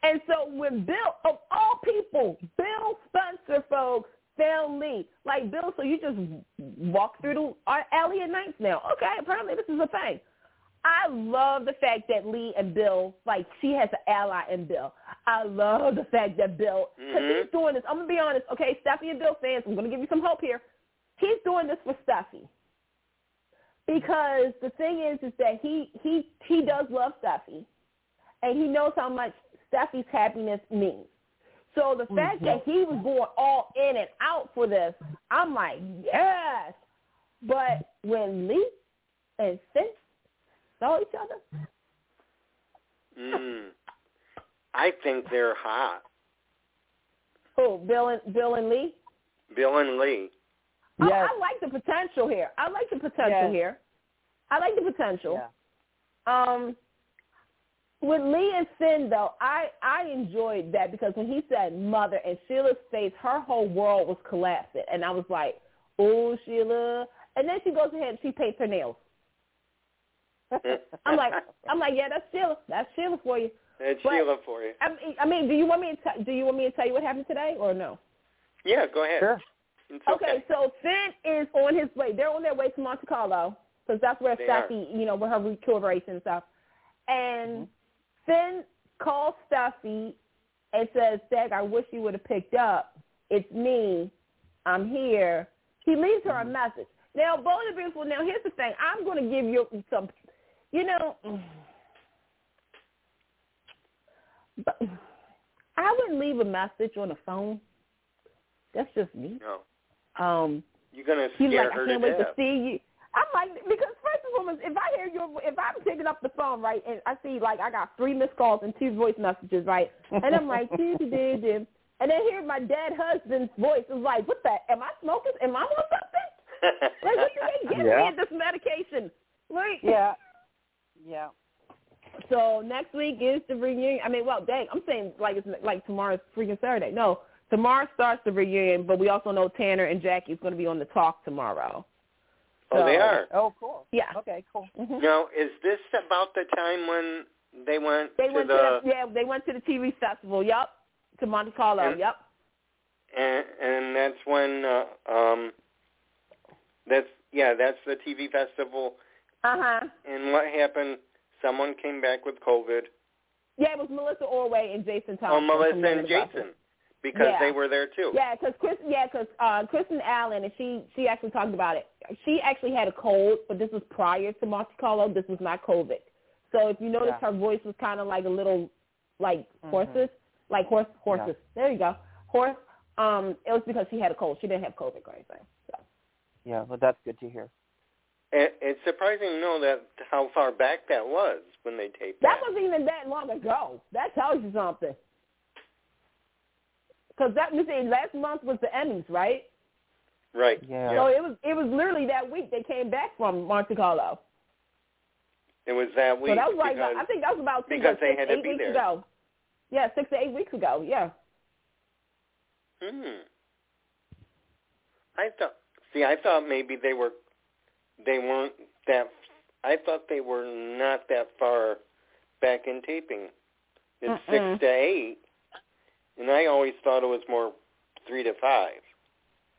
And so when Bill, of all people, Bill Spencer, folks, Li. Like, Bill, so you just walk through the uh, alley at nights now. Okay, apparently this is a thing. I love the fact that Li and Bill, like, she has an ally in Bill. I love the fact that Bill, because Mhm. he's doing this. I'm going to be honest. Okay, Steffy and Bill fans, I'm going to give you some hope here. He's doing this for Steffy. Because the thing is, is that he, he, he does love Steffy. And he knows how much Steffy's happiness means. So the fact that he was going all in and out for this, I'm like, yes. But when Li and Finn saw each other, Mm. I think they're hot. who Bill and Bill and Li? Bill and Li. Oh, Yes. I like the potential here. I like the potential Yes. here. I like the potential. Yeah. Um, with Li and Finn though, I I enjoyed that because when he said mother and Sheila's face, her whole world was collapsing, and I was like, oh Sheila. And then she goes ahead and she paints her nails. I'm like, I'm like, yeah, that's Sheila. That's Sheila for you. That's but- Sheila for you. I mean, I mean, do you want me to t- do you want me to tell you what happened today or no? Yeah, go ahead. Sure. It's Okay, okay. so Finn is on his way. They're on their way to Monte Carlo because that's where They Steffy, you know, with her recuperation and stuff. And Finn calls Steffy and says, "Stag, I wish you would have picked up. It's me. I'm here." He leaves her a message. Now, Bo the Beautiful. Now, here's the thing. I'm going to give you some, you know. But I wouldn't leave a message on the phone. That's just me. No. Um, You're gonna he's scare like, I her can't to wait to see you. I'm like, because first and foremost, if I hear your, if I'm picking up the phone, right, and I see like I got three missed calls and two voice messages, right, and I'm like, doo doo doo doo, and then hear my dead husband's voice, is like, what the? Am I smoking? Am I on something? Like, what did they give me Yeah. in this medication? Like, Yeah. Yeah. So next week is the reunion. I mean, well, dang, I'm saying like it's like tomorrow's freaking Saturday. No, tomorrow starts the reunion, but we also know Tanner and Jackie's going to be on the talk tomorrow. Oh, they are. Oh, cool. Yeah. Okay, cool. Mhm. Now, is this about the time when they went They to went the to the, yeah, they went to the TV festival. Yup, to Monte Carlo. And- Yup. and, and that's when uh, um that's yeah, that's the TV festival. Uh huh. And what happened? Someone came back with COVID. Yeah, it was Melissa Ordway and Jason Thomas. Oh, Thompson. from Melissa and the Gospel. Jason. Because Yeah. they were there too. Yeah, because Chris, yeah, because uh, Krista Allen, and she she actually talked about it. She actually had a cold, but this was prior to Monte Carlo. This was not COVID. So if you notice, Yeah. her voice was kind of like a little like Mhm. horses, like horse horses. There you go, horse. Um, it was because she had a cold. She didn't have COVID or anything. So. Yeah, well, that's good to hear. It, it's surprising to know that how far back that was when they taped That wasn't even that long ago. That tells you something. Because that you see, last month was the Emmys, right? Right. Yeah. So it was it was literally that week they came back from Monte Carlo. It was that week so that was like because I think that was about six, because they six, had to eight be weeks there. ago. Yeah, six to eight weeks ago. Yeah. Hmm. I thought. See, I thought maybe they were. They weren't that. I thought they were not that far back in taping. It's Mm-mm. six to eight, and I always thought it was more three to five.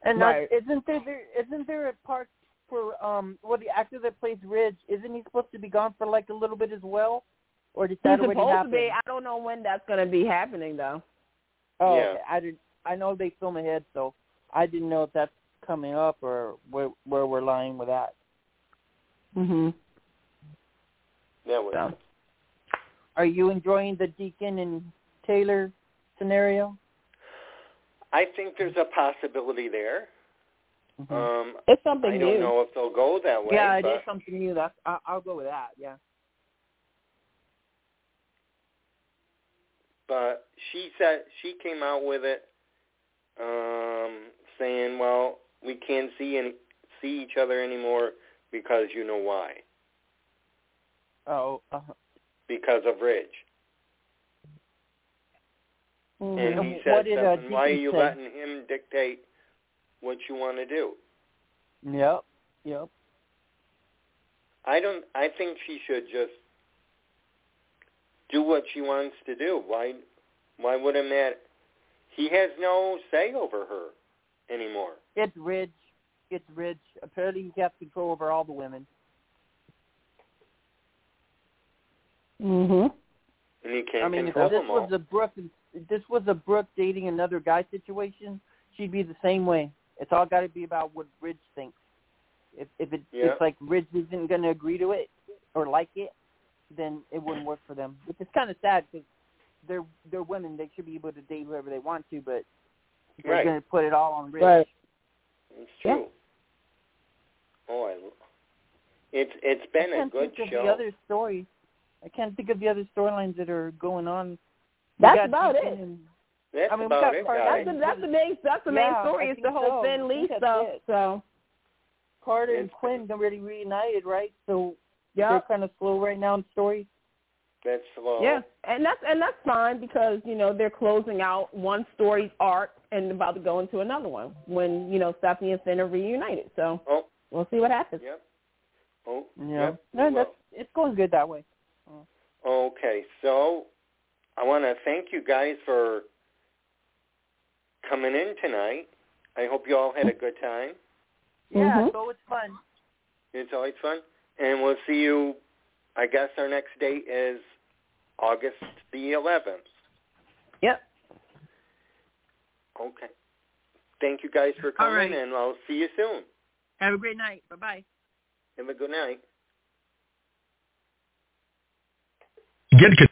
And now, Right. isn't there, there isn't there a part for um well the actor that plays Ridge isn't he supposed to be gone for like a little bit as well, or did that He's already supposed happen? to be. I don't know when that's going to be happening though. oh, Yeah. okay. I did. I know they film ahead, so I didn't know if that's coming up or where where we're lying with that. Mhm. That was. So. Are you enjoying the Deacon and Taylor scenario? I think there's a possibility there. Mhm. Um, It's something new. I new. don't know if they'll go that way. yeah, it but is something new. That's I, I'll go with that. Yeah. but she said she came out with it um saying well we can't see any see each other anymore because you know why Oh. Uh-huh. because of ridge Mhm. and And he what said did, uh, something why are you say? letting him dictate what you want to do yep. Yep. i don't i think she should just do what she wants to do why why would it matter he has no say over her anymore It's Ridge. It's Ridge. Apparently, he has control over all the women. Mhm. and he can't I mean, if this them all was a Brooke, if this was a Brooke dating another guy situation, she'd be the same way. It's all got to be about what Ridge thinks. If if it, Yeah. it's like Ridge isn't going to agree to it or like it, then it wouldn't work for them. Which is kind of sad because they're they're women. They should be able to date whoever they want to, but they're Right. going to put it all on Ridge. Right. It's Yeah. true. Oh, I, it's it's been a can't good think show. of the other stories. I can't think of the other storylines that are going on. We about it. and- That's I mean, about it, Carter. That's the that's the main that's the main Yeah, story. It's the think whole so. Finn Li stuff. it. So Carter and It's- Quinn already reunited, right? So yeah, they're kind of slow right now in story. That's slow. yeah, and that's and that's fine because you know they're closing out one story's arc and about to go into another one when you know Stephanie and Finn are reunited. So Oh, we'll see what happens. yep. Oh, Yeah, Yep, no, that's it's going good that way. will. Okay, so I want to thank you guys for coming in tonight. I hope you all had a good time. Yeah, Mhm. it's always fun. It's always fun, and we'll see you. I guess our next date is August the 11th. Yep. Okay. Thank you guys for coming, right. and I'll see you soon. Have a great night. Bye bye. Have a good night. Get